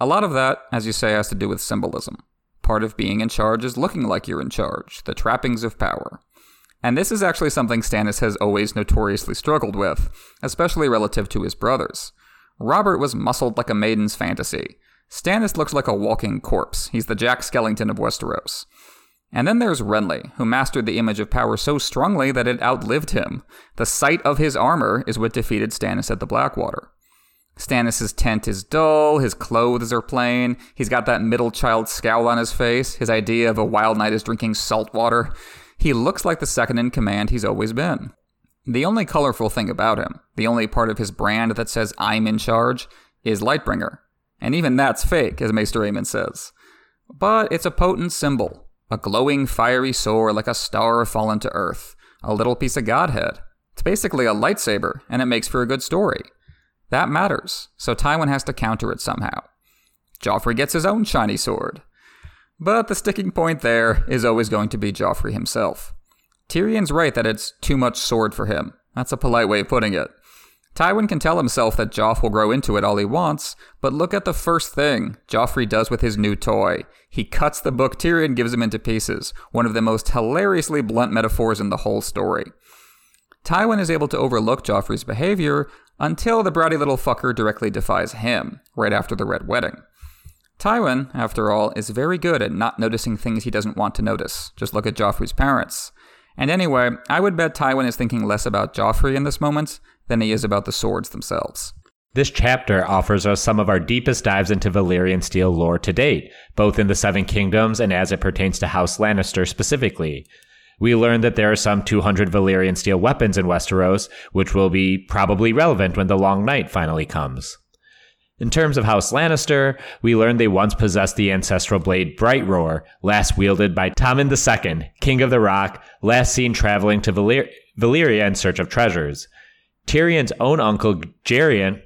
A lot of that, as you say, has to do with symbolism. Part of being in charge is looking like you're in charge, the trappings of power. And this is actually something Stannis has always notoriously struggled with, especially relative to his brothers. Robert was muscled like a maiden's fantasy. Stannis looks like a walking corpse. He's the Jack Skellington of Westeros. And then there's Renly, who mastered the image of power so strongly that it outlived him. The sight of his armor is what defeated Stannis at the Blackwater. Stannis' tent is dull, his clothes are plain, he's got that middle child scowl on his face, his idea of a wild night is drinking salt water. He looks like the second in command he's always been. The only colorful thing about him, the only part of his brand that says I'm in charge, is Lightbringer. And even that's fake, as Maester Aemon says. But it's a potent symbol, a glowing fiery sword like a star fallen to earth, a little piece of godhead. It's basically a lightsaber, and it makes for a good story. That matters, so Tywin has to counter it somehow. Joffrey gets his own shiny sword. But the sticking point there is always going to be Joffrey himself. Tyrion's right that it's too much sword for him. That's a polite way of putting it. Tywin can tell himself that Joff will grow into it all he wants, but look at the first thing Joffrey does with his new toy. He cuts the book Tyrion gives him into pieces, one of the most hilariously blunt metaphors in the whole story. Tywin is able to overlook Joffrey's behavior until the bratty little fucker directly defies him, right after the Red Wedding. Tywin, after all, is very good at not noticing things he doesn't want to notice. Just look at Joffrey's parents. And anyway, I would bet Tywin is thinking less about Joffrey in this moment than he is about the swords themselves. This chapter offers us some of our deepest dives into Valyrian steel lore to date, both in the Seven Kingdoms and as it pertains to House Lannister specifically. We learn that there are some 200 Valyrian steel weapons in Westeros, which will be probably relevant when the Long Night finally comes. In terms of House Lannister, we learn they once possessed the ancestral blade Bright Roar, last wielded by Tommen II, King of the Rock, last seen traveling to Valyr- Valyria in search of treasures. Tyrion's own uncle, Jerion,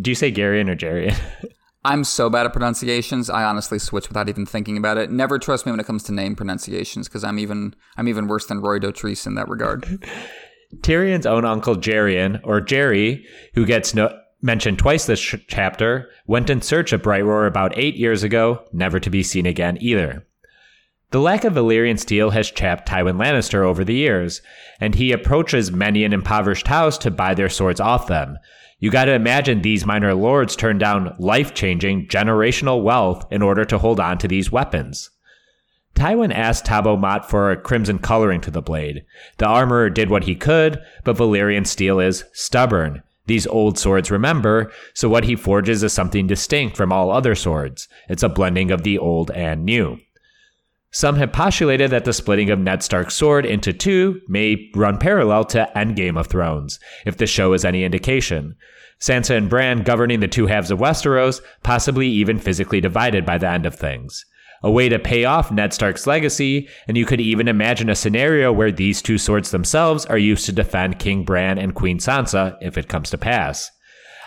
do you say Garion or Jerion? I'm so bad at pronunciations. I honestly switch without even thinking about it. Never trust me when it comes to name pronunciations because I'm even I'm even worse than Roy Dotrice in that regard. Tyrion's own uncle Jerion, or Jerry, who gets no- mentioned twice this sh- chapter, went in search of Bright Roar about eight years ago, never to be seen again either. The lack of Valyrian steel has chapped Tywin Lannister over the years, and he approaches many an impoverished house to buy their swords off them. You gotta imagine these minor lords turn down life changing, generational wealth in order to hold on to these weapons. Tywin asked Tobho Mott for a crimson coloring to the blade. The armorer did what he could, but Valyrian steel is stubborn, these old swords remember, so what he forges is something distinct from all other swords. It's a blending of the old and new. Some have postulated that the splitting of Ned Stark's sword into two may run parallel to Endgame of Thrones, if the show is any indication. Sansa and Bran governing the two halves of Westeros, possibly even physically divided by the end of things a way to pay off Ned Stark's legacy, and you could even imagine a scenario where these two swords themselves are used to defend King Bran and Queen Sansa if it comes to pass.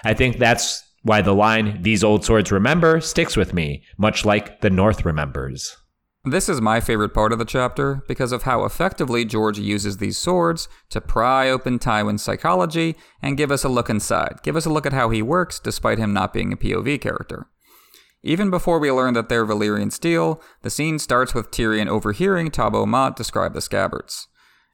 I think that's why the line, these old swords remember, sticks with me, much like the North remembers. This is my favorite part of the chapter because of how effectively George uses these swords to pry open Tywin's psychology and give us a look inside, give us a look at how he works despite him not being a POV character. Even before we learn that they're Valyrian steel, the scene starts with Tyrion overhearing Tobho Mott describe the scabbards.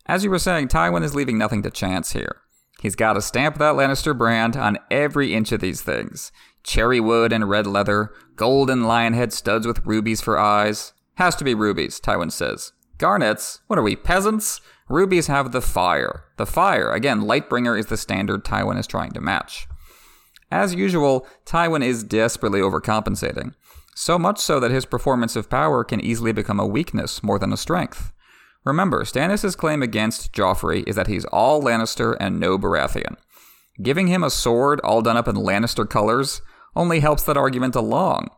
As you were saying, Tywin is leaving nothing to chance here. He's got to stamp that Lannister brand on every inch of these things cherry wood and red leather, golden lion head studs with rubies for eyes, has to be rubies, Tywin says. Garnets? What are we, peasants? Rubies have the fire. The fire, again, Lightbringer is the standard Tywin is trying to match. As usual, Tywin is desperately overcompensating. So much so that his performance of power can easily become a weakness more than a strength. Remember, Stannis' claim against Joffrey is that he's all Lannister and no Baratheon. Giving him a sword all done up in Lannister colors only helps that argument along.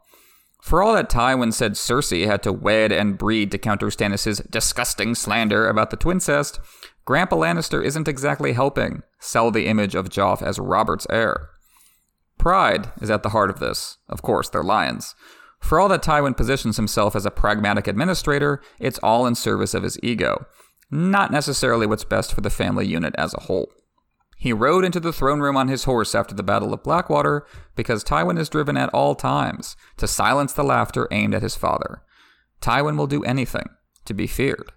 For all that Tywin said Cersei had to wed and breed to counter Stannis' disgusting slander about the twincest, Grandpa Lannister isn't exactly helping sell the image of Joff as Robert's heir. Pride is at the heart of this. Of course, they're lions. For all that Tywin positions himself as a pragmatic administrator, it's all in service of his ego, not necessarily what's best for the family unit as a whole. He rode into the throne room on his horse after the Battle of Blackwater because Tywin is driven at all times to silence the laughter aimed at his father. Tywin will do anything to be feared.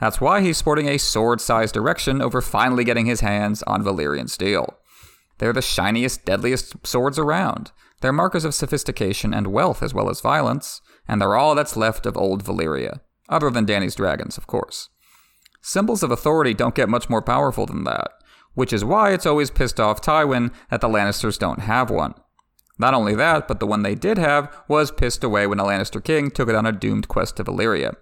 That's why he's sporting a sword sized erection over finally getting his hands on Valyrian steel. They're the shiniest, deadliest swords around. They're markers of sophistication and wealth as well as violence, and they're all that's left of old Valyria, other than Dany's dragons, of course. Symbols of authority don't get much more powerful than that which is why it's always pissed off Tywin that the Lannisters don't have one. Not only that, but the one they did have was pissed away when a Lannister king took it on a doomed quest to Valyria.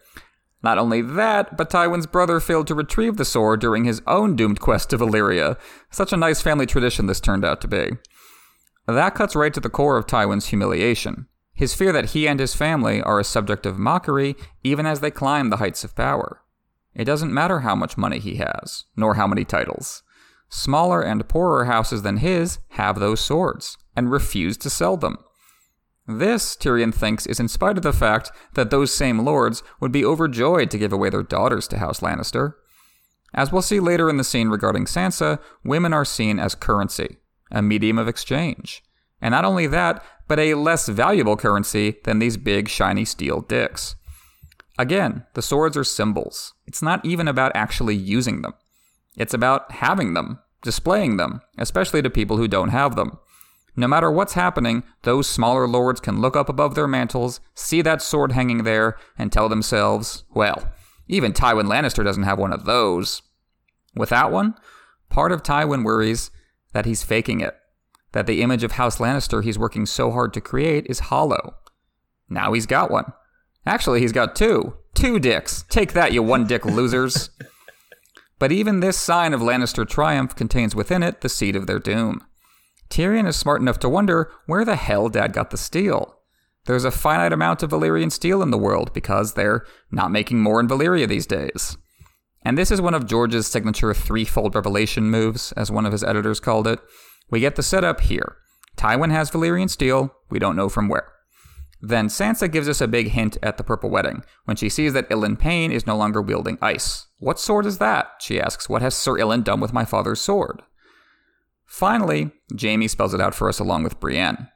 Not only that, but Tywin's brother failed to retrieve the sword during his own doomed quest to Valyria. Such a nice family tradition this turned out to be. That cuts right to the core of Tywin's humiliation. His fear that he and his family are a subject of mockery even as they climb the heights of power. It doesn't matter how much money he has, nor how many titles. Smaller and poorer houses than his have those swords and refuse to sell them. This, Tyrion thinks, is in spite of the fact that those same lords would be overjoyed to give away their daughters to House Lannister. As we'll see later in the scene regarding Sansa, women are seen as currency, a medium of exchange. And not only that, but a less valuable currency than these big, shiny steel dicks. Again, the swords are symbols. It's not even about actually using them. It's about having them, displaying them, especially to people who don't have them. No matter what's happening, those smaller lords can look up above their mantles, see that sword hanging there, and tell themselves, well, even Tywin Lannister doesn't have one of those. Without one, part of Tywin worries that he's faking it, that the image of House Lannister he's working so hard to create is hollow. Now he's got one. Actually, he's got two. Two dicks. Take that, you one dick losers. But even this sign of Lannister triumph contains within it the seed of their doom. Tyrion is smart enough to wonder where the hell Dad got the steel. There's a finite amount of Valyrian steel in the world because they're not making more in Valyria these days. And this is one of George's signature threefold revelation moves, as one of his editors called it. We get the setup here. Tywin has Valyrian steel, we don't know from where. Then Sansa gives us a big hint at the Purple Wedding when she sees that Ilyn Payne is no longer wielding ice. What sword is that? She asks. What has Sir Ilyn done with my father's sword? Finally, Jaime spells it out for us along with Brienne.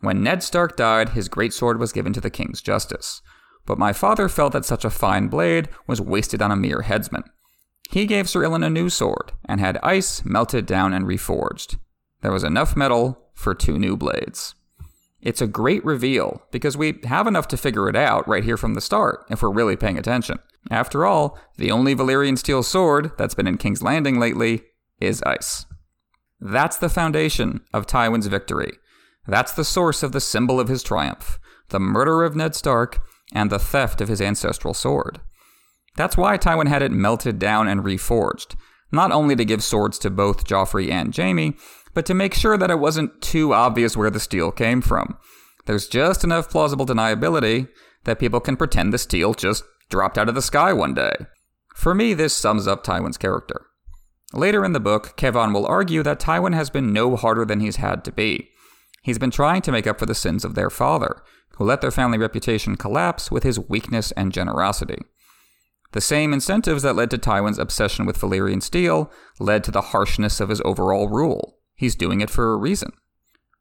When Ned Stark died, his great sword was given to the king's justice. But my father felt that such a fine blade was wasted on a mere headsman. He gave Sir Ilyn a new sword, and had ice melted down and reforged. There was enough metal for two new blades. It's a great reveal because we have enough to figure it out right here from the start if we're really paying attention. After all, the only Valyrian steel sword that's been in King's Landing lately is ice. That's the foundation of Tywin's victory. That's the source of the symbol of his triumph the murder of Ned Stark and the theft of his ancestral sword. That's why Tywin had it melted down and reforged, not only to give swords to both Joffrey and Jaime, but to make sure that it wasn't too obvious where the steel came from. There's just enough plausible deniability that people can pretend the steel just dropped out of the sky one day. For me, this sums up Tywin's character. Later in the book, Kevan will argue that Tywin has been no harder than he's had to be. He's been trying to make up for the sins of their father, who let their family reputation collapse with his weakness and generosity. The same incentives that led to Tywin's obsession with Valyrian steel led to the harshness of his overall rule. He's doing it for a reason.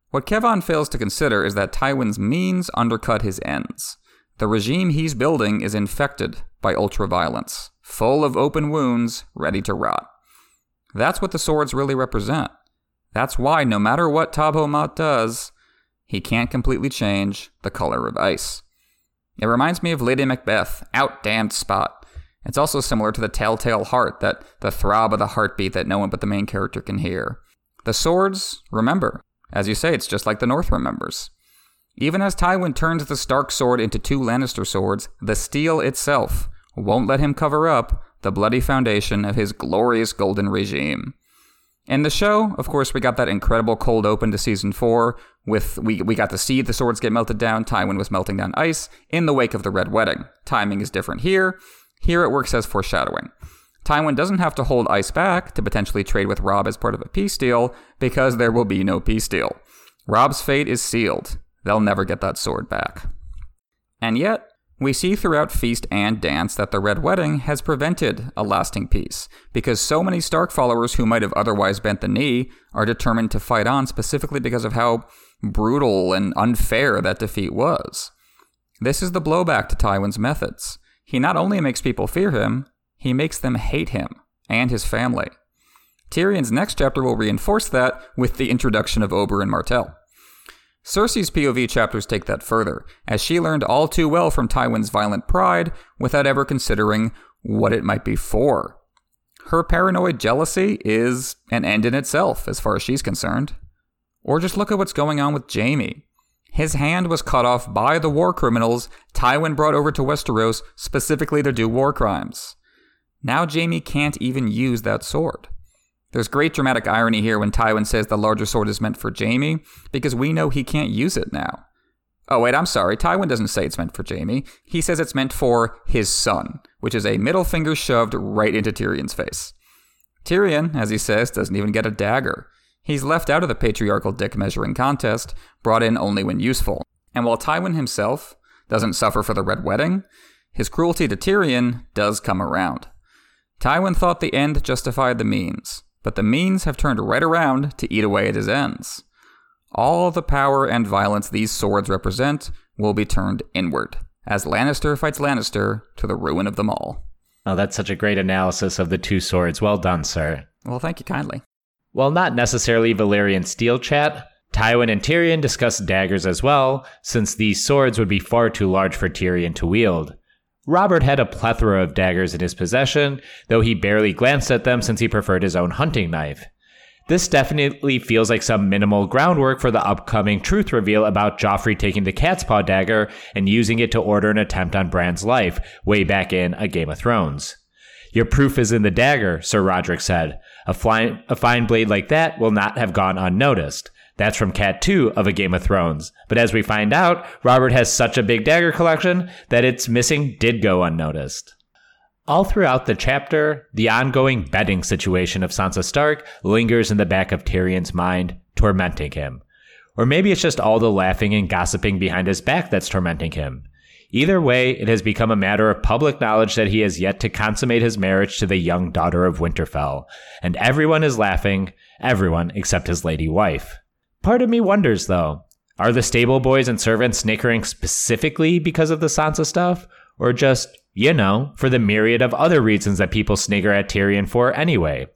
What Kevan fails to consider is that Tywin's means undercut his ends. The regime he's building is infected by ultraviolence, full of open wounds, ready to rot. That's what the swords really represent. That's why, no matter what Tobho Mott does, he can't completely change the color of ice. It reminds me of Lady Macbeth, out damned spot. It's also similar to the telltale heart, that the throb of the heartbeat that no one but the main character can hear. The swords, remember. As you say, it's just like the North remembers. Even as Tywin turns the Stark sword into two Lannister swords, the steel itself won't let him cover up the bloody foundation of his glorious golden regime. In the show, of course, we got that incredible cold open to season four. With we we got to see the swords get melted down. Tywin was melting down ice in the wake of the Red Wedding. Timing is different here. Here it works as foreshadowing. Tywin doesn't have to hold ice back to potentially trade with Robb as part of a peace deal because there will be no peace deal. Robb's fate is sealed. They'll never get that sword back. And yet, we see throughout Feast and Dance that the Red Wedding has prevented a lasting peace, because so many Stark followers who might have otherwise bent the knee are determined to fight on specifically because of how brutal and unfair that defeat was. This is the blowback to Tywin's methods. He not only makes people fear him, he makes them hate him and his family. Tyrion's next chapter will reinforce that with the introduction of Oberyn Martell. Cersei's POV chapters take that further, as she learned all too well from Tywin's violent pride without ever considering what it might be for. Her paranoid jealousy is an end in itself, as far as she's concerned. Or just look at what's going on with Jaime. His hand was cut off by the war criminals Tywin brought over to Westeros specifically to do war crimes. Now Jaime can't even use that sword. There's great dramatic irony here when Tywin says the larger sword is meant for Jaime, because we know he can't use it now. Oh, wait, I'm sorry. Tywin doesn't say it's meant for Jaime. He says it's meant for his son, which is a middle finger shoved right into Tyrion's face. Tyrion, as he says, doesn't even get a dagger. He's left out of the patriarchal dick measuring contest, brought in only when useful. And while Tywin himself doesn't suffer for the Red Wedding, his cruelty to Tyrion does come around. Tywin thought the end justified the means, but the means have turned right around to eat away at his ends. All the power and violence these swords represent will be turned inward, as Lannister fights Lannister to the ruin of them all. Oh, that's such a great analysis of the two swords. Well done, sir. Well, thank you kindly. While not necessarily Valyrian steel chat, Tywin and Tyrion discuss daggers as well, since these swords would be far too large for Tyrion to wield. Robert had a plethora of daggers in his possession, though he barely glanced at them since he preferred his own hunting knife. This definitely feels like some minimal groundwork for the upcoming truth reveal about Joffrey taking the cat's paw dagger and using it to order an attempt on Bran's life, way back in A Game of Thrones. Your proof is in the dagger, Sir Rodrik said. A fine, a fine blade like that will not have gone unnoticed. That's from Cat 2 of A Game of Thrones. But as we find out, Robert has such a big dagger collection that its missing did go unnoticed. All throughout the chapter, the ongoing betting situation of Sansa Stark lingers in the back of Tyrion's mind, tormenting him. Or maybe it's just all the laughing and gossiping behind his back that's tormenting him. Either way, it has become a matter of public knowledge that he has yet to consummate his marriage to the young daughter of Winterfell, and everyone is laughing, everyone except his lady wife. Part of me wonders, though, are the stable boys and servants snickering specifically because of the Sansa stuff, or just, you know, for the myriad of other reasons that people snigger at Tyrion for anyway?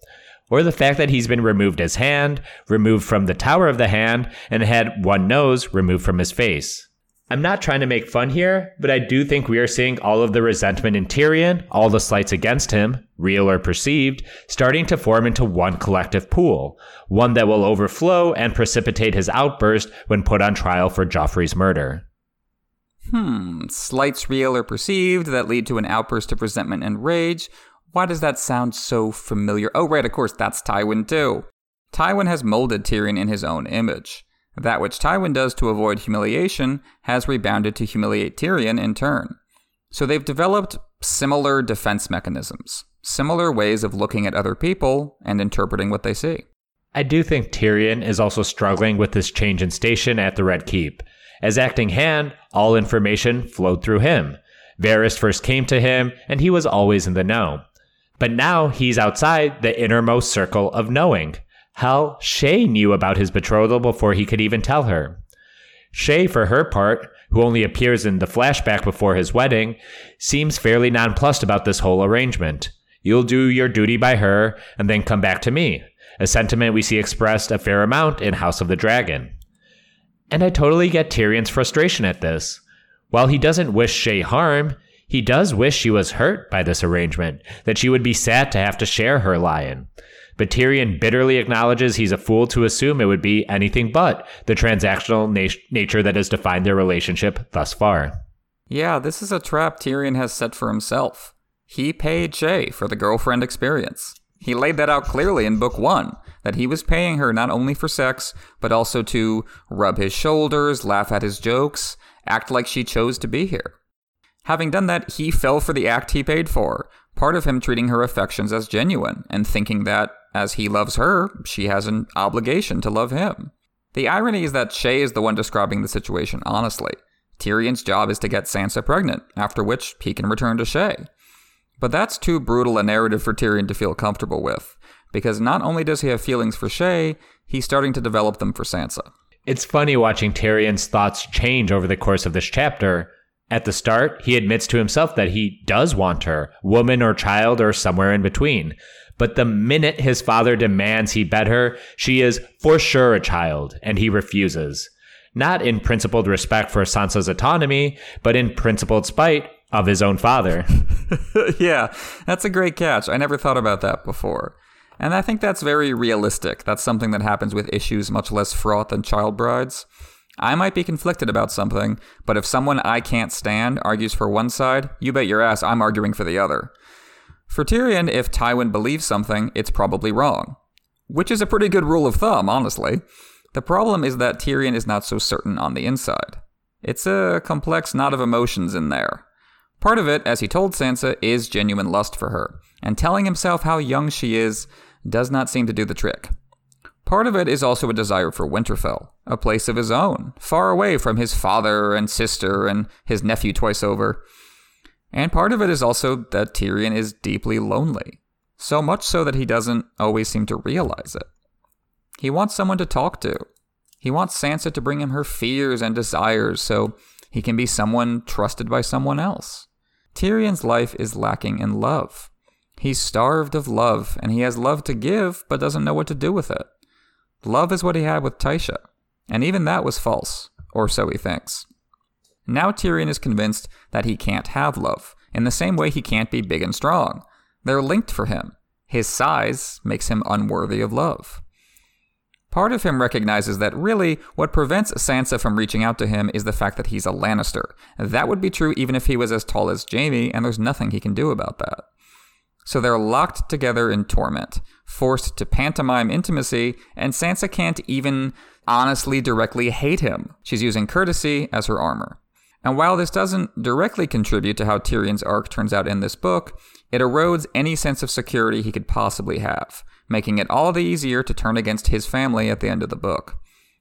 Or the fact that he's been removed his hand, removed from the Tower of the Hand, and had one nose removed from his face. I'm not trying to make fun here, but I do think we are seeing all of the resentment in Tyrion, all the slights against him, real or perceived, starting to form into one collective pool, one that will overflow and precipitate his outburst when put on trial for Joffrey's murder. Hmm, slights real or perceived that lead to an outburst of resentment and rage. Why does that sound so familiar? Oh, right, of course, that's Tywin too. Tywin has molded Tyrion in his own image. That which Tywin does to avoid humiliation has rebounded to humiliate Tyrion in turn. So they've developed similar defense mechanisms, similar ways of looking at other people and interpreting what they see. I do think Tyrion is also struggling with this change in station at the Red Keep. As acting hand, all information flowed through him. Varys first came to him, and he was always in the know. But now he's outside the innermost circle of knowing. Hell, Shae knew about his betrothal before he could even tell her. Shae, for her part, who only appears in the flashback before his wedding, seems fairly nonplussed about this whole arrangement. You'll do your duty by her and then come back to me, a sentiment we see expressed a fair amount in House of the Dragon. And I totally get Tyrion's frustration at this. While he doesn't wish Shae harm, he does wish she was hurt by this arrangement, that she would be sad to have to share her lion. But Tyrion bitterly acknowledges he's a fool to assume it would be anything but the transactional na- nature that has defined their relationship thus far. Yeah, this is a trap Tyrion has set for himself. He paid Shae for the girlfriend experience. He laid that out clearly in book one that he was paying her not only for sex, but also to rub his shoulders, laugh at his jokes, act like she chose to be here. Having done that, he fell for the act he paid for, part of him treating her affections as genuine and thinking that, as he loves her, she has an obligation to love him. The irony is that Shae is the one describing the situation honestly. Tyrion's job is to get Sansa pregnant, after which he can return to Shae. But that's too brutal a narrative for Tyrion to feel comfortable with, because not only does he have feelings for Shae, he's starting to develop them for Sansa. It's funny watching Tyrion's thoughts change over the course of this chapter. At the start, he admits to himself that he does want her, woman or child or somewhere in between. But the minute his father demands he bed her, she is for sure a child, and he refuses. Not in principled respect for Sansa's autonomy, but in principled spite of his own father. yeah, that's a great catch. I never thought about that before. And I think that's very realistic. That's something that happens with issues much less fraught than child brides. I might be conflicted about something, but if someone I can't stand argues for one side, you bet your ass I'm arguing for the other. For Tyrion, if Tywin believes something, it's probably wrong. Which is a pretty good rule of thumb, honestly. The problem is that Tyrion is not so certain on the inside. It's a complex knot of emotions in there. Part of it, as he told Sansa, is genuine lust for her, and telling himself how young she is does not seem to do the trick. Part of it is also a desire for Winterfell, a place of his own, far away from his father and sister and his nephew twice over. And part of it is also that Tyrion is deeply lonely, so much so that he doesn't always seem to realize it. He wants someone to talk to. He wants Sansa to bring him her fears and desires so he can be someone trusted by someone else. Tyrion's life is lacking in love. He's starved of love, and he has love to give, but doesn't know what to do with it. Love is what he had with Tysha, and even that was false, or so he thinks. Now Tyrion is convinced that he can't have love, in the same way he can't be big and strong. They're linked for him. His size makes him unworthy of love. Part of him recognizes that really what prevents Sansa from reaching out to him is the fact that he's a Lannister. That would be true even if he was as tall as Jaime, and there's nothing he can do about that. So they're locked together in torment, forced to pantomime intimacy, and Sansa can't even honestly directly hate him. She's using courtesy as her armor. And while this doesn't directly contribute to how Tyrion's arc turns out in this book, it erodes any sense of security he could possibly have making it all the easier to turn against his family at the end of the book.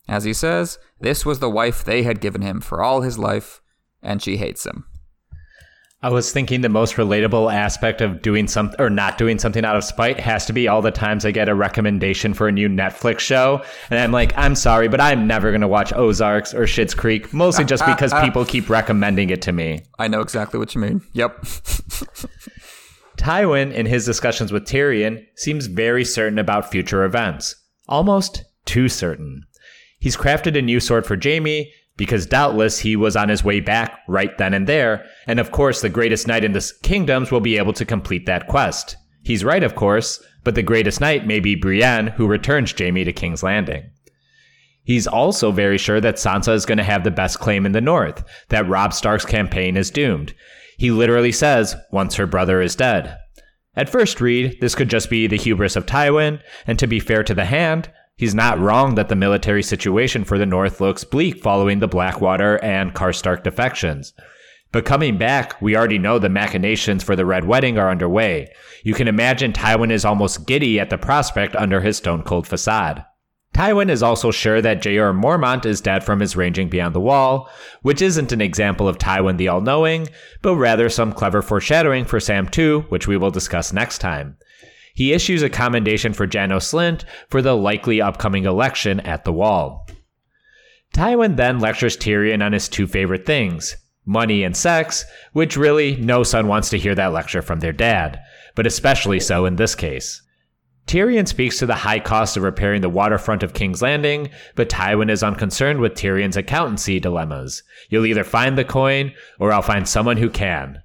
As he says, this was the wife they had given him for all his life, and she hates him. I was thinking the most relatable aspect of doing something or not doing something out of spite has to be all the times I get a recommendation for a new Netflix show. And I'm like, I'm sorry, but I'm never going to watch Ozarks or Schitt's Creek, mostly just because people keep recommending it to me. I know exactly what you mean. Yep. Tywin, in his discussions with Tyrion, seems very certain about future events. Almost too certain. He's crafted a new sword for Jaime because doubtless he was on his way back right then and there, and of course the greatest knight in the kingdoms will be able to complete that quest. He's right, of course, but the greatest knight may be Brienne, who returns Jaime to King's Landing. He's also very sure that Sansa is going to have the best claim in the north, that Robb Stark's campaign is doomed, he literally says, once her brother is dead. At first read, this could just be the hubris of Tywin, and to be fair to the hand, he's not wrong that the military situation for the North looks bleak following the Blackwater and Karstark defections. But coming back, we already know the machinations for the Red Wedding are underway. You can imagine Tywin is almost giddy at the prospect under his stone cold facade. Tywin is also sure that Jeor Mormont is dead from his ranging beyond the wall, which isn't an example of Tywin the All Knowing, but rather some clever foreshadowing for Sam 2, which we will discuss next time. He issues a commendation for Janos Slynt for the likely upcoming election at the wall. Tywin then lectures Tyrion on his two favorite things money and sex, which really no son wants to hear that lecture from their dad, but especially so in this case. Tyrion speaks to the high cost of repairing the waterfront of King's Landing, but Tywin is unconcerned with Tyrion's accountancy dilemmas. You'll either find the coin, or I'll find someone who can.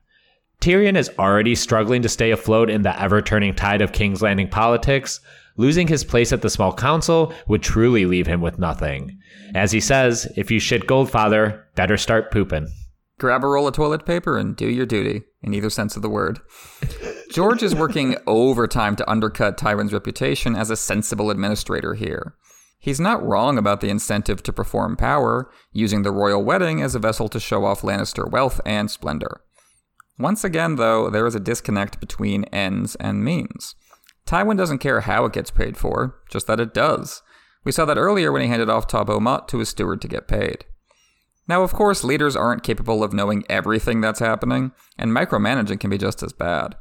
Tyrion is already struggling to stay afloat in the ever turning tide of King's Landing politics. Losing his place at the small council would truly leave him with nothing. As he says, if you shit gold, father, better start pooping. Grab a roll of toilet paper and do your duty, in either sense of the word. George is working overtime to undercut Tywin's reputation as a sensible administrator here. He's not wrong about the incentive to perform power, using the royal wedding as a vessel to show off Lannister wealth and splendor. Once again, though, there is a disconnect between ends and means. Tywin doesn't care how it gets paid for, just that it does. We saw that earlier when he handed off Tobho Mott to his steward to get paid. Now, of course, leaders aren't capable of knowing everything that's happening, and micromanaging can be just as bad.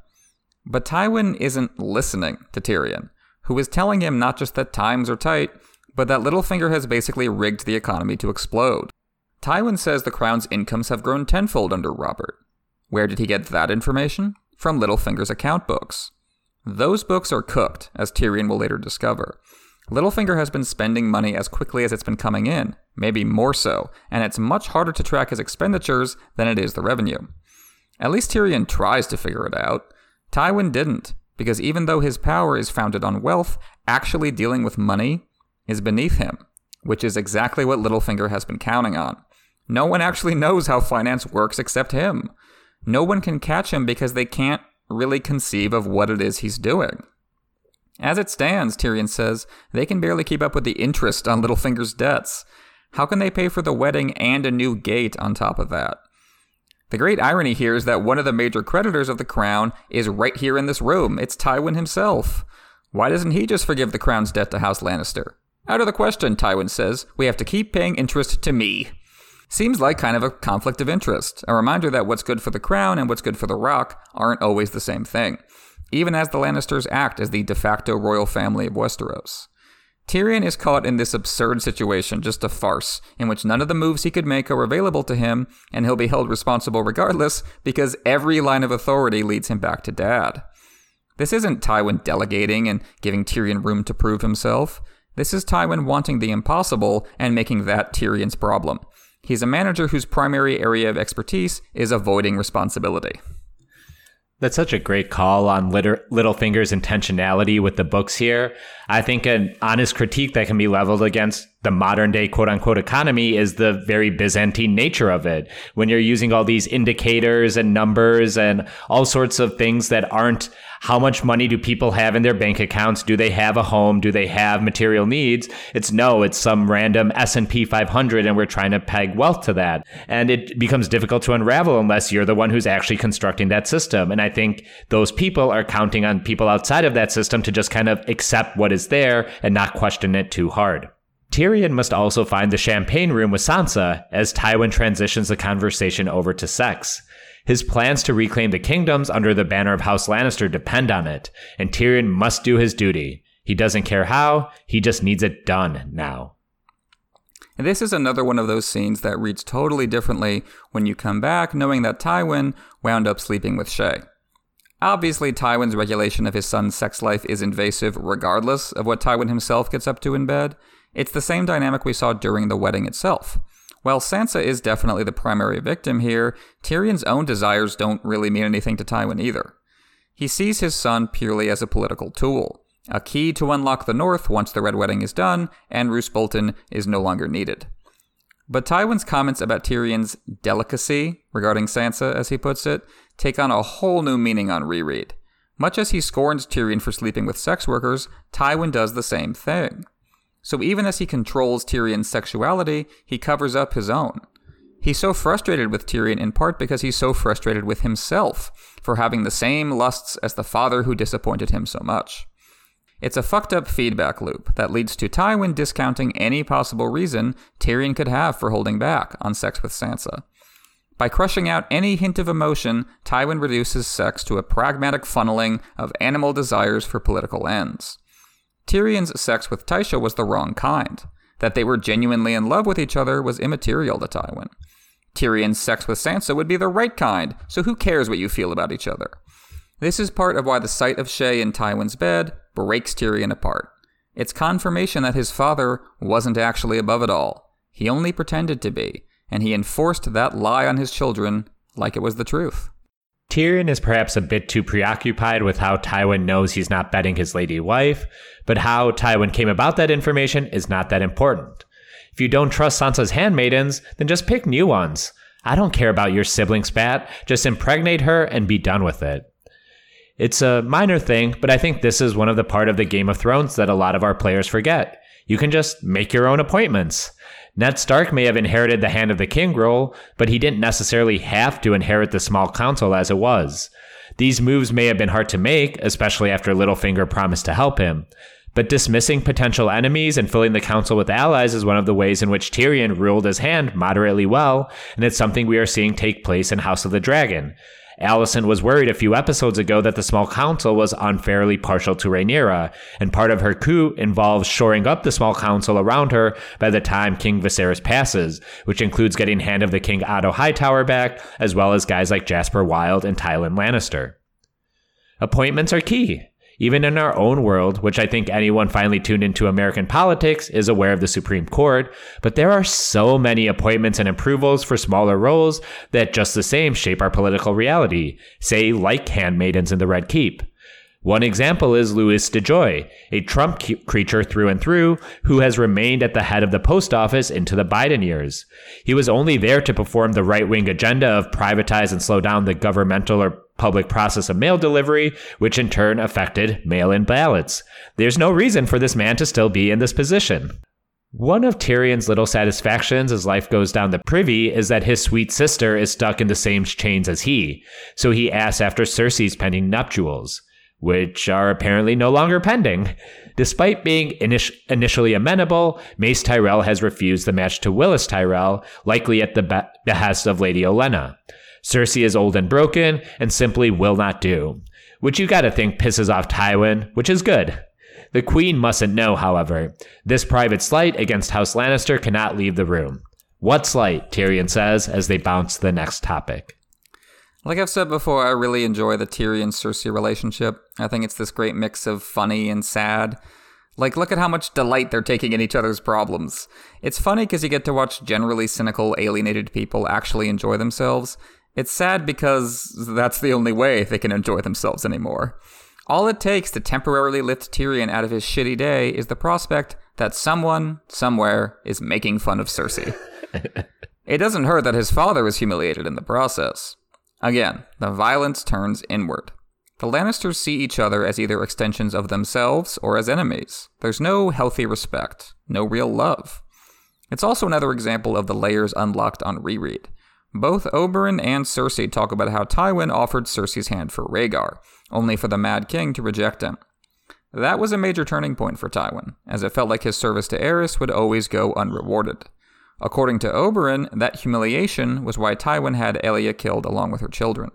But Tywin isn't listening to Tyrion, who is telling him not just that times are tight, but that Littlefinger has basically rigged the economy to explode. Tywin says the crown's incomes have grown tenfold under Robert. Where did he get that information? From Littlefinger's account books. Those books are cooked, as Tyrion will later discover. Littlefinger has been spending money as quickly as it's been coming in, maybe more so, and it's much harder to track his expenditures than it is the revenue. At least Tyrion tries to figure it out. Tywin didn't, because even though his power is founded on wealth, actually dealing with money is beneath him, which is exactly what Littlefinger has been counting on. No one actually knows how finance works except him. No one can catch him because they can't really conceive of what it is he's doing. As it stands, Tyrion says, they can barely keep up with the interest on Littlefinger's debts. How can they pay for the wedding and a new gate on top of that? The great irony here is that one of the major creditors of the crown is right here in this room. It's Tywin himself. Why doesn't he just forgive the crown's debt to House Lannister? Out of the question, Tywin says. We have to keep paying interest to me. Seems like kind of a conflict of interest, a reminder that what's good for the crown and what's good for the rock aren't always the same thing, even as the Lannisters act as the de facto royal family of Westeros. Tyrion is caught in this absurd situation, just a farce, in which none of the moves he could make are available to him, and he'll be held responsible regardless because every line of authority leads him back to dad. This isn't Tywin delegating and giving Tyrion room to prove himself. This is Tywin wanting the impossible and making that Tyrion's problem. He's a manager whose primary area of expertise is avoiding responsibility. That's such a great call on Littlefinger's intentionality with the books here. I think an honest critique that can be leveled against the modern day quote unquote economy is the very Byzantine nature of it. When you're using all these indicators and numbers and all sorts of things that aren't how much money do people have in their bank accounts? Do they have a home? Do they have material needs? It's no, it's some random S&P 500 and we're trying to peg wealth to that. And it becomes difficult to unravel unless you're the one who's actually constructing that system. And I think those people are counting on people outside of that system to just kind of accept what is there and not question it too hard. Tyrion must also find the champagne room with Sansa as Tywin transitions the conversation over to sex. His plans to reclaim the kingdoms under the banner of House Lannister depend on it, and Tyrion must do his duty. He doesn't care how, he just needs it done now. And this is another one of those scenes that reads totally differently when you come back knowing that Tywin wound up sleeping with Shae. Obviously, Tywin's regulation of his son's sex life is invasive regardless of what Tywin himself gets up to in bed, it's the same dynamic we saw during the wedding itself. While Sansa is definitely the primary victim here, Tyrion's own desires don't really mean anything to Tywin either. He sees his son purely as a political tool, a key to unlock the North once the Red Wedding is done and Roose Bolton is no longer needed. But Tywin's comments about Tyrion's delicacy regarding Sansa, as he puts it, take on a whole new meaning on reread. Much as he scorns Tyrion for sleeping with sex workers, Tywin does the same thing. So even as he controls Tyrion's sexuality, he covers up his own. He's so frustrated with Tyrion in part because he's so frustrated with himself for having the same lusts as the father who disappointed him so much. It's a fucked up feedback loop that leads to Tywin discounting any possible reason Tyrion could have for holding back on sex with Sansa. By crushing out any hint of emotion, Tywin reduces sex to a pragmatic funneling of animal desires for political ends. Tyrion's sex with Tysha was the wrong kind. That they were genuinely in love with each other was immaterial to Tywin. Tyrion's sex with Sansa would be the right kind, so who cares what you feel about each other? This is part of why the sight of Shae in Tywin's bed breaks Tyrion apart. It's confirmation that his father wasn't actually above it all. He only pretended to be, and he enforced that lie on his children like it was the truth. Tyrion is perhaps a bit too preoccupied with how Tywin knows he's not betting his lady wife, but how Tywin came about that information is not that important. If you don't trust Sansa's handmaidens, then just pick new ones. I don't care about your sibling spat, just impregnate her and be done with it. It's a minor thing, but I think this is one of the part of the Game of Thrones that a lot of our players forget. You can just make your own appointments. Ned Stark may have inherited the Hand of the King role, but he didn't necessarily have to inherit the small council as it was. These moves may have been hard to make, especially after Littlefinger promised to help him. But dismissing potential enemies and filling the council with allies is one of the ways in which Tyrion ruled his hand moderately well, and it's something we are seeing take place in House of the Dragon. Alicent was worried a few episodes ago that the small council was unfairly partial to Rhaenyra, and part of her coup involves shoring up the small council around her by the time King Viserys passes, which includes getting Hand of the King Otto Hightower back, as well as guys like Jasper Wylde and Tyland Lannister. Appointments are key, even in our own world, which I think anyone finally tuned into American politics is aware of the Supreme Court, but there are so many appointments and approvals for smaller roles that just the same shape our political reality, say, like handmaidens in the Red Keep. One example is Louis DeJoy, a Trump creature through and through, who has remained at the head of the post office into the Biden years. He was only there to perform the right wing agenda of privatize and slow down the governmental or public process of mail delivery, which in turn affected mail in ballots. There's no reason for this man to still be in this position. One of Tyrion's little satisfactions as life goes down the privy is that his sweet sister is stuck in the same chains as he, so he asks after Cersei's pending nuptials, which are apparently no longer pending. Despite being init- initially amenable, Mace Tyrell has refused the match to Willas Tyrell, likely at the be- behest of Lady Olenna. Cersei is old and broken and simply will not do, which you gotta think pisses off Tywin, which is good. The Queen mustn't know, however. This private slight against House Lannister cannot leave the room. What slight? Tyrion says as they bounce to the next topic. Like I've said before, I really enjoy the Tyrion Cersei relationship. I think it's this great mix of funny and sad. Like, look at how much delight they're taking in each other's problems. It's funny because you get to watch generally cynical, alienated people actually enjoy themselves, it's sad because that's the only way they can enjoy themselves anymore. All it takes to temporarily lift Tyrion out of his shitty day is the prospect that someone, somewhere, is making fun of Cersei. it doesn't hurt that his father was humiliated in the process. Again, the violence turns inward. The Lannisters see each other as either extensions of themselves or as enemies. There's no healthy respect, no real love. It's also another example of the layers unlocked on reread. Both Oberyn and Cersei talk about how Tywin offered Cersei's hand for Rhaegar, only for the Mad King to reject him. That was a major turning point for Tywin, as it felt like his service to Aerys would always go unrewarded. According to Oberyn, that humiliation was why Tywin had Elia killed along with her children.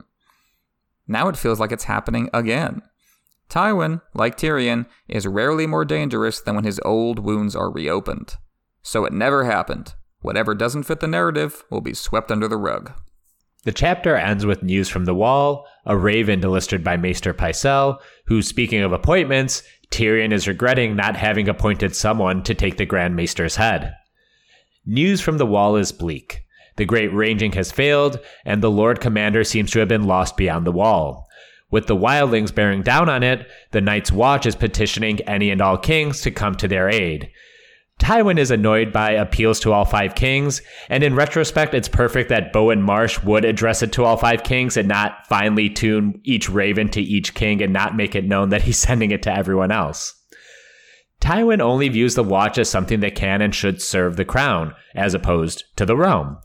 Now it feels like it's happening again. Tywin, like Tyrion, is rarely more dangerous than when his old wounds are reopened. So it never happened, Whatever doesn't fit the narrative will be swept under the rug. The chapter ends with news from the wall, a raven delivered by Maester Pycelle, who, speaking of appointments, Tyrion is regretting not having appointed someone to take the Grand Maester's head. News from the wall is bleak. The great ranging has failed, and the Lord Commander seems to have been lost beyond the wall. With the wildlings bearing down on it, the Night's Watch is petitioning any and all kings to come to their aid. Tywin is annoyed by appeals to all five kings, and in retrospect, it's perfect that Bowen Marsh would address it to all five kings and not finely tune each raven to each king and not make it known that he's sending it to everyone else. Tywin only views the watch as something that can and should serve the crown, as opposed to the realm.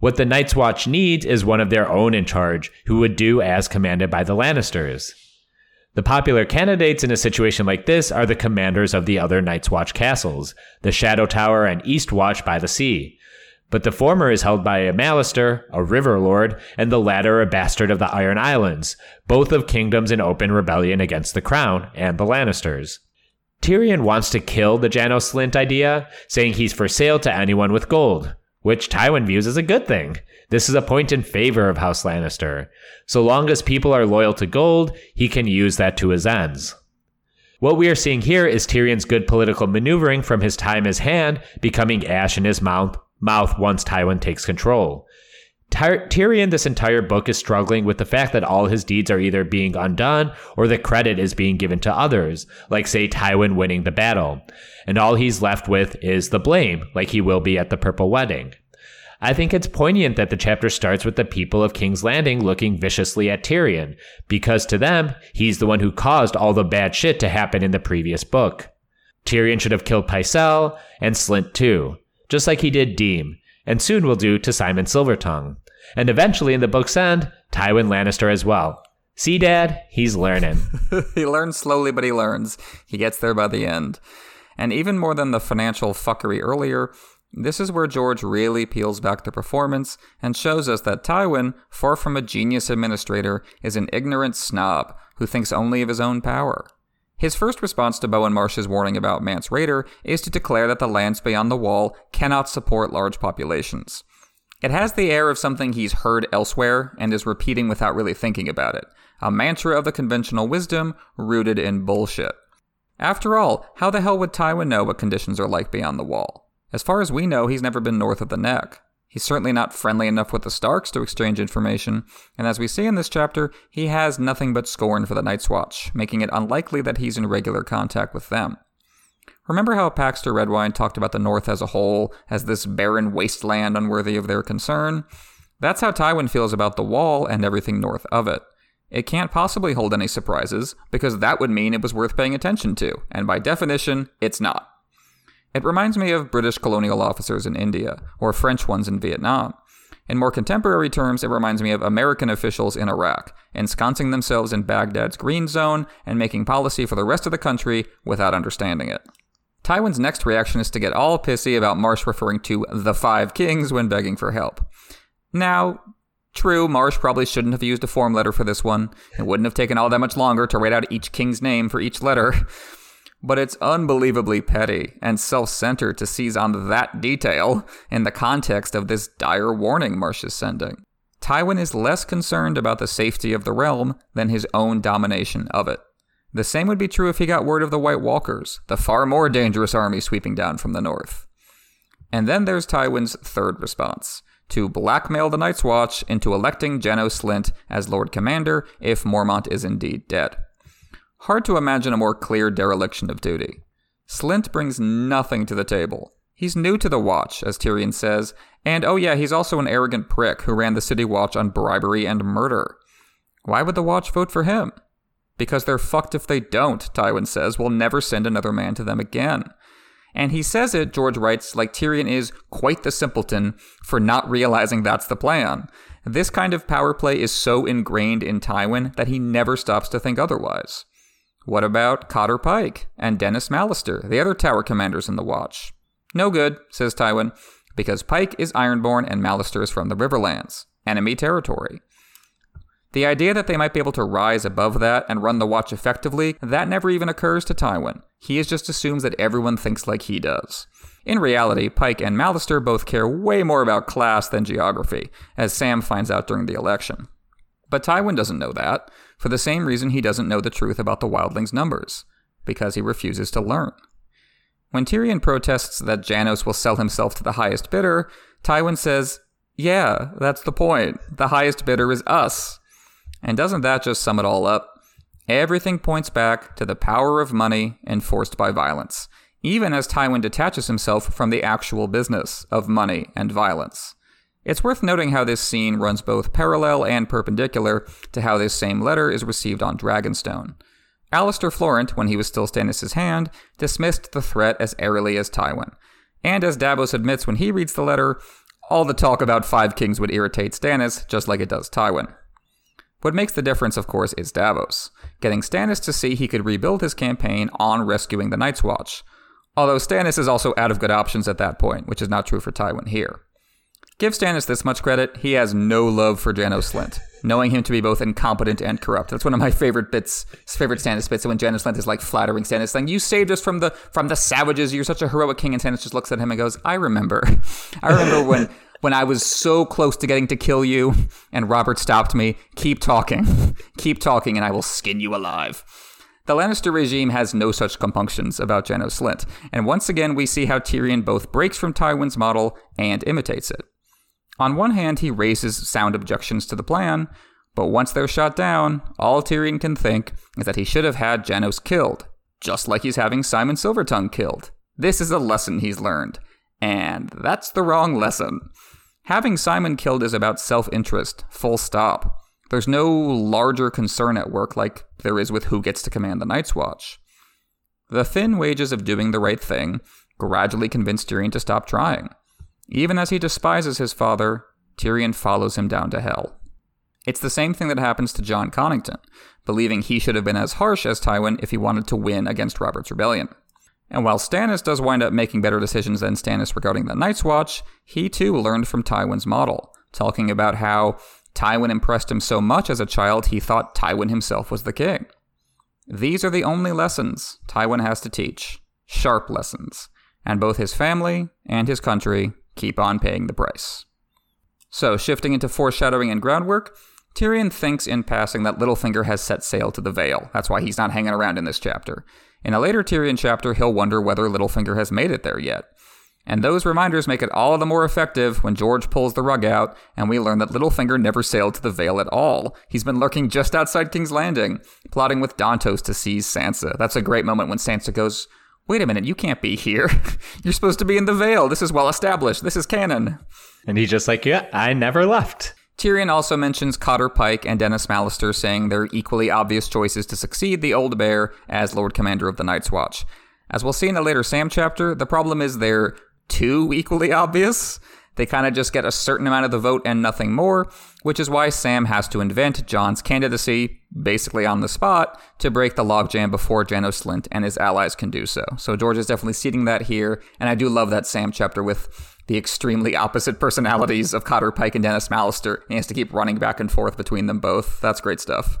What the Night's Watch needs is one of their own in charge who would do as commanded by the Lannisters. The popular candidates in a situation like this are the commanders of the other Night's Watch castles, the Shadow Tower and East Watch by the Sea. But the former is held by a Mallister, a river lord, and the latter a bastard of the Iron Islands, both of kingdoms in open rebellion against the crown and the Lannisters. Tyrion wants to kill the Janos Slynt idea, saying he's for sale to anyone with gold, which Tywin views as a good thing. This is a point in favor of House Lannister. So long as people are loyal to gold, he can use that to his ends. What we are seeing here is Tyrion's good political maneuvering from his time as Hand becoming ash in his mouth, mouth once Tywin takes control. Ty- Tyrion, this entire book, is struggling with the fact that all his deeds are either being undone or the credit is being given to others, like, say, Tywin winning the battle. And all he's left with is the blame, like he will be at the Purple Wedding. I think it's poignant that the chapter starts with the people of King's Landing looking viciously at Tyrion, because to them, he's the one who caused all the bad shit to happen in the previous book. Tyrion should have killed Pycelle and Slynt too, just like he did Deem, and soon will do to Symon Silvertongue. And eventually in the book's end, Tywin Lannister as well. See, Dad? He's learning. he learns slowly, but he learns. He gets there by the end. And even more than the financial fuckery earlier, this is where George really peels back the performance and shows us that Tywin, far from a genius administrator, is an ignorant snob who thinks only of his own power. His first response to Bowen Marsh's warning about Mance Rayder is to declare that the lands beyond the wall cannot support large populations. It has the air of something he's heard elsewhere and is repeating without really thinking about it, a mantra of the conventional wisdom rooted in bullshit. After all, how the hell would Tywin know what conditions are like beyond the wall? As far as we know, he's never been north of the neck. He's certainly not friendly enough with the Starks to exchange information, and as we see in this chapter, he has nothing but scorn for the Night's Watch, making it unlikely that he's in regular contact with them. Remember how Paxter Redwine talked about the North as a whole as this barren wasteland unworthy of their concern? That's how Tywin feels about the Wall and everything north of it. It can't possibly hold any surprises, because that would mean it was worth paying attention to, and by definition, it's not. It reminds me of British colonial officers in India, or French ones in Vietnam. In more contemporary terms, it reminds me of American officials in Iraq, ensconcing themselves in Baghdad's green zone and making policy for the rest of the country without understanding it. Tywin's next reaction is to get all pissy about Marsh referring to the Five Kings when begging for help. Now, true, Marsh probably shouldn't have used a form letter for this one. It wouldn't have taken all that much longer to write out each king's name for each letter. but it's unbelievably petty and self centered to seize on that detail in the context of this dire warning Marsh is sending. Tywin is less concerned about the safety of the realm than his own domination of it. The same would be true if he got word of the White Walkers, the far more dangerous army sweeping down from the north. And then there's Tywin's third response to blackmail the Night's Watch into electing Janos Slynt as Lord Commander if Mormont is indeed dead. Hard to imagine a more clear dereliction of duty. Slynt brings nothing to the table. He's new to the Watch, as Tyrion says, and oh yeah, he's also an arrogant prick who ran the City Watch on bribery and murder. Why would the Watch vote for him? Because they're fucked if they don't, Tywin says. We'll never send another man to them again. And he says it, George writes, like Tyrion is quite the simpleton for not realizing that's the plan. This kind of power play is so ingrained in Tywin that he never stops to think otherwise. What about Cotter Pike and Denys Mallister, the other tower commanders in the Watch? No good, says Tywin, because Pike is Ironborn and Mallister is from the Riverlands, enemy territory. The idea that they might be able to rise above that and run the watch effectively, that never even occurs to Tywin. He just assumes that everyone thinks like he does. In reality, Pike and Mallister both care way more about class than geography, as Sam finds out during the election. But Tywin doesn't know that, for the same reason he doesn't know the truth about the wildlings' numbers, because he refuses to learn. When Tyrion protests that Janos will sell himself to the highest bidder, Tywin says, Yeah, that's the point. The highest bidder is us. And doesn't that just sum it all up? Everything points back to the power of money enforced by violence, even as Tywin detaches himself from the actual business of money and violence. It's worth noting how this scene runs both parallel and perpendicular to how this same letter is received on Dragonstone. Alester Florent, when he was still Stannis' hand, dismissed the threat as airily as Tywin. And as Davos admits when he reads the letter, all the talk about Five Kings would irritate Stannis, just like it does Tywin. What makes the difference, of course, is Davos, getting Stannis to see he could rebuild his campaign on rescuing the Night's Watch. Although Stannis is also out of good options at that point, which is not true for Tywin here. Give Stannis this much credit, he has no love for Janos Slynt, knowing him to be both incompetent and corrupt. That's one of my favorite bits, favorite Stannis bits, when Janos Slynt is like flattering Stannis, saying, You saved us from the from the savages, you're such a heroic king, and Stannis just looks at him and goes, I remember. I remember when when I was so close to getting to kill you, and Robert stopped me. Keep talking. Keep talking, and I will skin you alive. The Lannister regime has no such compunctions about Janos Slynt, and once again we see how Tyrion both breaks from Tywin's model and imitates it. On one hand, he raises sound objections to the plan, but once they're shot down, all Tyrion can think is that he should have had Janos killed, just like he's having Symon Silvertongue killed. This is a lesson he's learned, and that's the wrong lesson. Having Symon killed is about self interest, full stop. There's no larger concern at work like there is with who gets to command the Night's Watch. The thin wages of doing the right thing gradually convince Tyrion to stop trying. Even as he despises his father, Tyrion follows him down to hell. It's the same thing that happens to Jon Connington, believing he should have been as harsh as Tywin if he wanted to win against Robert's rebellion. And while Stannis does wind up making better decisions than Stannis regarding the Night's Watch, he too learned from Tywin's model, talking about how Tywin impressed him so much as a child he thought Tywin himself was the king. These are the only lessons Tywin has to teach, sharp lessons, and both his family and his country keep on paying the price. So, shifting into foreshadowing and groundwork, Tyrion thinks in passing that Littlefinger has set sail to the Vale. That's why he's not hanging around in this chapter. In a later Tyrion chapter, he'll wonder whether Littlefinger has made it there yet. And those reminders make it all the more effective when George pulls the rug out and we learn that Littlefinger never sailed to the Vale at all. He's been lurking just outside King's Landing, plotting with Dantos to seize Sansa. That's a great moment when Sansa goes, wait a minute, you can't be here. You're supposed to be in the Vale. This is well established. This is canon. And he's just like, yeah, I never left. Tyrion also mentions Cotter Pike and Denys Mallister saying they're equally obvious choices to succeed the Old Bear as Lord Commander of the Night's Watch. As we'll see in a later Sam chapter, the problem is they're too equally obvious. They kind of just get a certain amount of the vote and nothing more, which is why Sam has to invent Jon's candidacy, basically on the spot, to break the logjam before Janos Slynt and his allies can do so. So George is definitely seeding that here, and I do love that Sam chapter with the extremely opposite personalities of Cotter Pike and Denys Mallister. He has to keep running back and forth between them both. That's great stuff.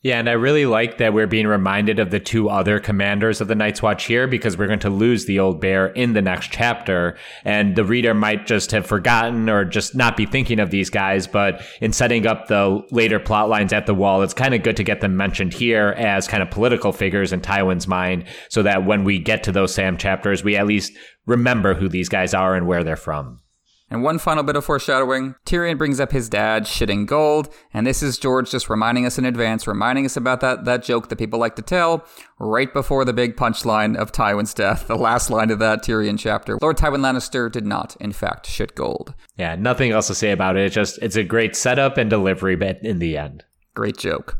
Yeah, and I really like that we're being reminded of the two other commanders of the Night's Watch here because we're going to lose the old bear in the next chapter. And the reader might just have forgotten or just not be thinking of these guys. But in setting up the later plot lines at the wall, it's kind of good to get them mentioned here as kind of political figures in Tywin's mind so that when we get to those Sam chapters, we at least remember who these guys are and where they're from. And one final bit of foreshadowing Tyrion brings up his dad shitting gold, and this is George just reminding us in advance, reminding us about that, that joke that people like to tell right before the big punchline of Tywin's death, the last line of that Tyrion chapter. Lord Tywin Lannister did not, in fact, shit gold. Yeah, nothing else to say about it. It's just, it's a great setup and delivery bit in the end. Great joke.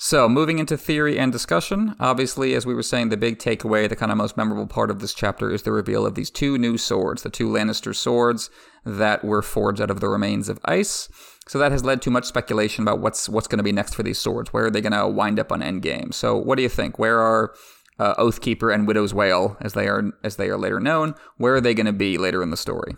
So, moving into theory and discussion, obviously, as we were saying, the big takeaway, the kind of most memorable part of this chapter is the reveal of these two new swords, the two Lannister swords that were forged out of the remains of ice. So that has led to much speculation about what's what's going to be next for these swords. Where are they going to wind up on Endgame? So, what do you think? Where are uh, Oathkeeper and Widow's Wail, as they are as they are later known, where are they going to be later in the story?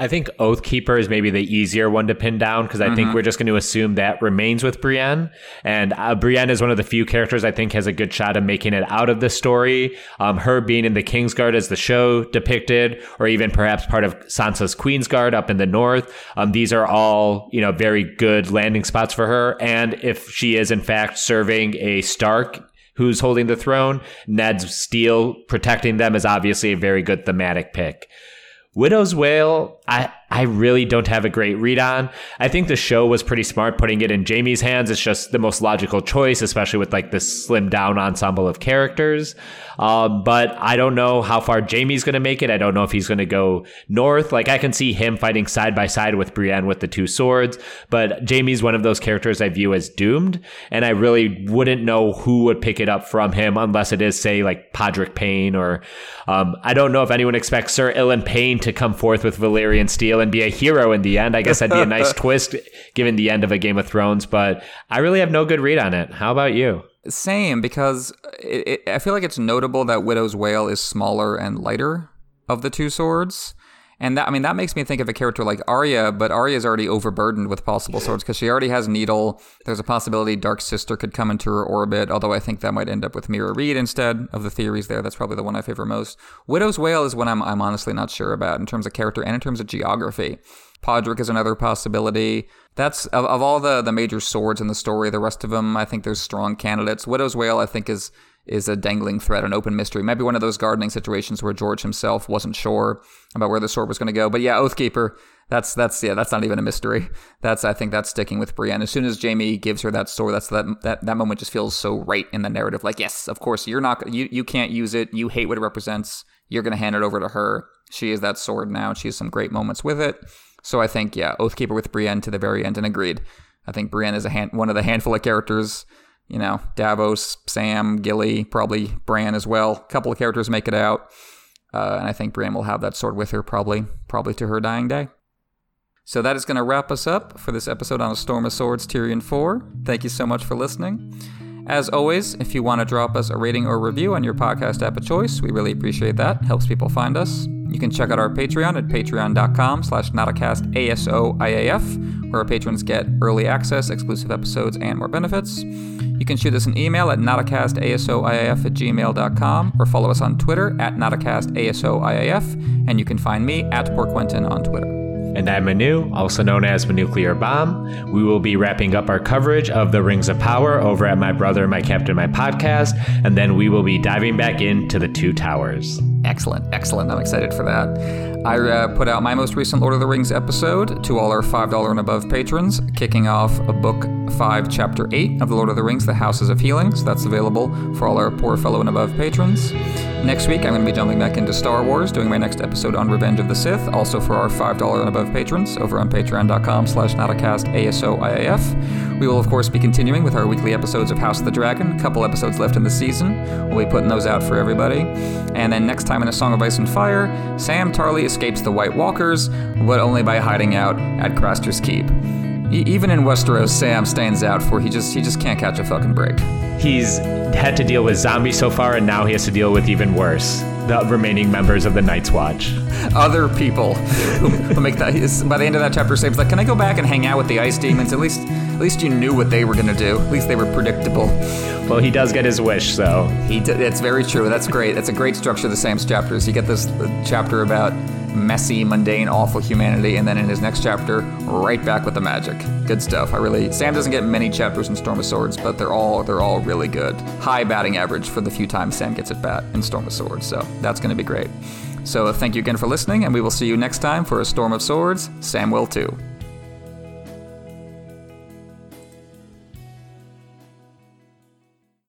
I think Oathkeeper is maybe the easier one to pin down because I mm-hmm. think we're just going to assume that remains with Brienne. And uh, Brienne is one of the few characters I think has a good shot of making it out of the story. Um, her being in the Kingsguard as the show depicted, or even perhaps part of Sansa's Queensguard up in the north. Um, these are all, you know, very good landing spots for her. And if she is in fact serving a Stark who's holding the throne, Ned's steel protecting them is obviously a very good thematic pick. Widow's Wail, I, I really don't have a great read on. I think the show was pretty smart putting it in Jaime's hands. It's just the most logical choice, especially with like this slim down ensemble of characters. Um, but I don't know how far Jaime's going to make it. I don't know if he's going to go north. Like I can see him fighting side by side with Brienne with the two swords, but Jaime's one of those characters I view as doomed, and I really wouldn't know who would pick it up from him unless it is say like Podrick Payne or um, I don't know if anyone expects Sir Ilyn Payne to come forth with Valyrian steel steal and be a hero in the end. I guess that'd be a nice twist given the end of a Game of Thrones, but I really have no good read on it. How about you? Same, because it, it, I feel like it's notable that Widow's Wail is smaller and lighter of the two swords. And that I mean that makes me think of a character like Arya, but Arya is already overburdened with possible swords because she already has Needle. There's a possibility Dark Sister could come into her orbit, although I think that might end up with Meera Reed instead of the theories there. That's probably the one I favor most. Widow's Wail is one I'm I'm honestly not sure about in terms of character and in terms of geography. Podrick is another possibility. That's of, of all the the major swords in the story. The rest of them, I think there's strong candidates. Widow's Wail, I think, is is a dangling thread, an open mystery. Maybe one of those gardening situations where George himself wasn't sure about where the sword was going to go. But yeah, Oathkeeper, that's that's yeah, that's not even a mystery. That's I think that's sticking with Brienne. As soon as Jaime gives her that sword, that's that that that moment just feels so right in the narrative. Like yes, of course you're not you you can't use it. You hate what it represents. You're going to hand it over to her. She is that sword now. She has some great moments with it. So I think yeah, Oathkeeper with Brienne to the very end, and agreed. I think Brienne is a hand, one of the handful of characters you know, Davos, Sam, Gilly, probably Bran as well. A couple of characters make it out. Uh, and I think Bran will have that sword with her probably, probably to her dying day. So that is going to wrap us up for this episode on A Storm of Swords Tyrion 4. Thank you so much for listening. As always, if you want to drop us a rating or review on your podcast app of choice, we really appreciate that. Helps people find us. You can check out our Patreon at patreon.com slash nauticastASOIAF, where our patrons get early access, exclusive episodes, and more benefits. You can shoot us an email at nauticastASOIAF at gmail.com or follow us on Twitter at nauticastASOIAF, and you can find me at Porquentin on Twitter. And I'm Manu, also known as Nuclear Bomb. We will be wrapping up our coverage of the Rings of Power over at My Brother, My Captain, My Podcast, and then we will be diving back into the Two Towers. Excellent, excellent. I'm excited for that. I uh, put out my most recent Lord of the Rings episode to all our $5 and above patrons, kicking off a book 5, chapter 8 of The Lord of the Rings, The Houses of Healing. So that's available for all our poor fellow and above patrons. Next week, I'm going to be jumping back into Star Wars, doing my next episode on Revenge of the Sith, also for our $5 and above patrons over on patreon.com slash nauticastASOIAF. We will, of course, be continuing with our weekly episodes of House of the Dragon, a couple episodes left in the season. We'll be putting those out for everybody. And then next time in A Song of Ice and Fire, Sam Tarly escapes the White Walkers, but only by hiding out at Craster's Keep. E- even in Westeros, Sam stands out for he just he just can't catch a fucking break. He's had to deal with zombies so far, and now he has to deal with even worse the remaining members of the Night's Watch. Other people who, who make that. By the end of that chapter, Sam's like, "Can I go back and hang out with the ice demons? At least, at least you knew what they were gonna do. At least they were predictable." Well, he does get his wish, so he. D- it's very true. That's great. That's a great structure of the Sam's chapters. You get this chapter about messy, mundane, awful humanity, and then in his next chapter, right back with the magic. Good stuff. I really Sam doesn't get many chapters in Storm of Swords, but they're all they're all really good. High batting average for the few times Sam gets at bat in Storm of Swords, so that's to be great. So thank you again for listening, and we will see you next time for a Storm of Swords. Sam will too.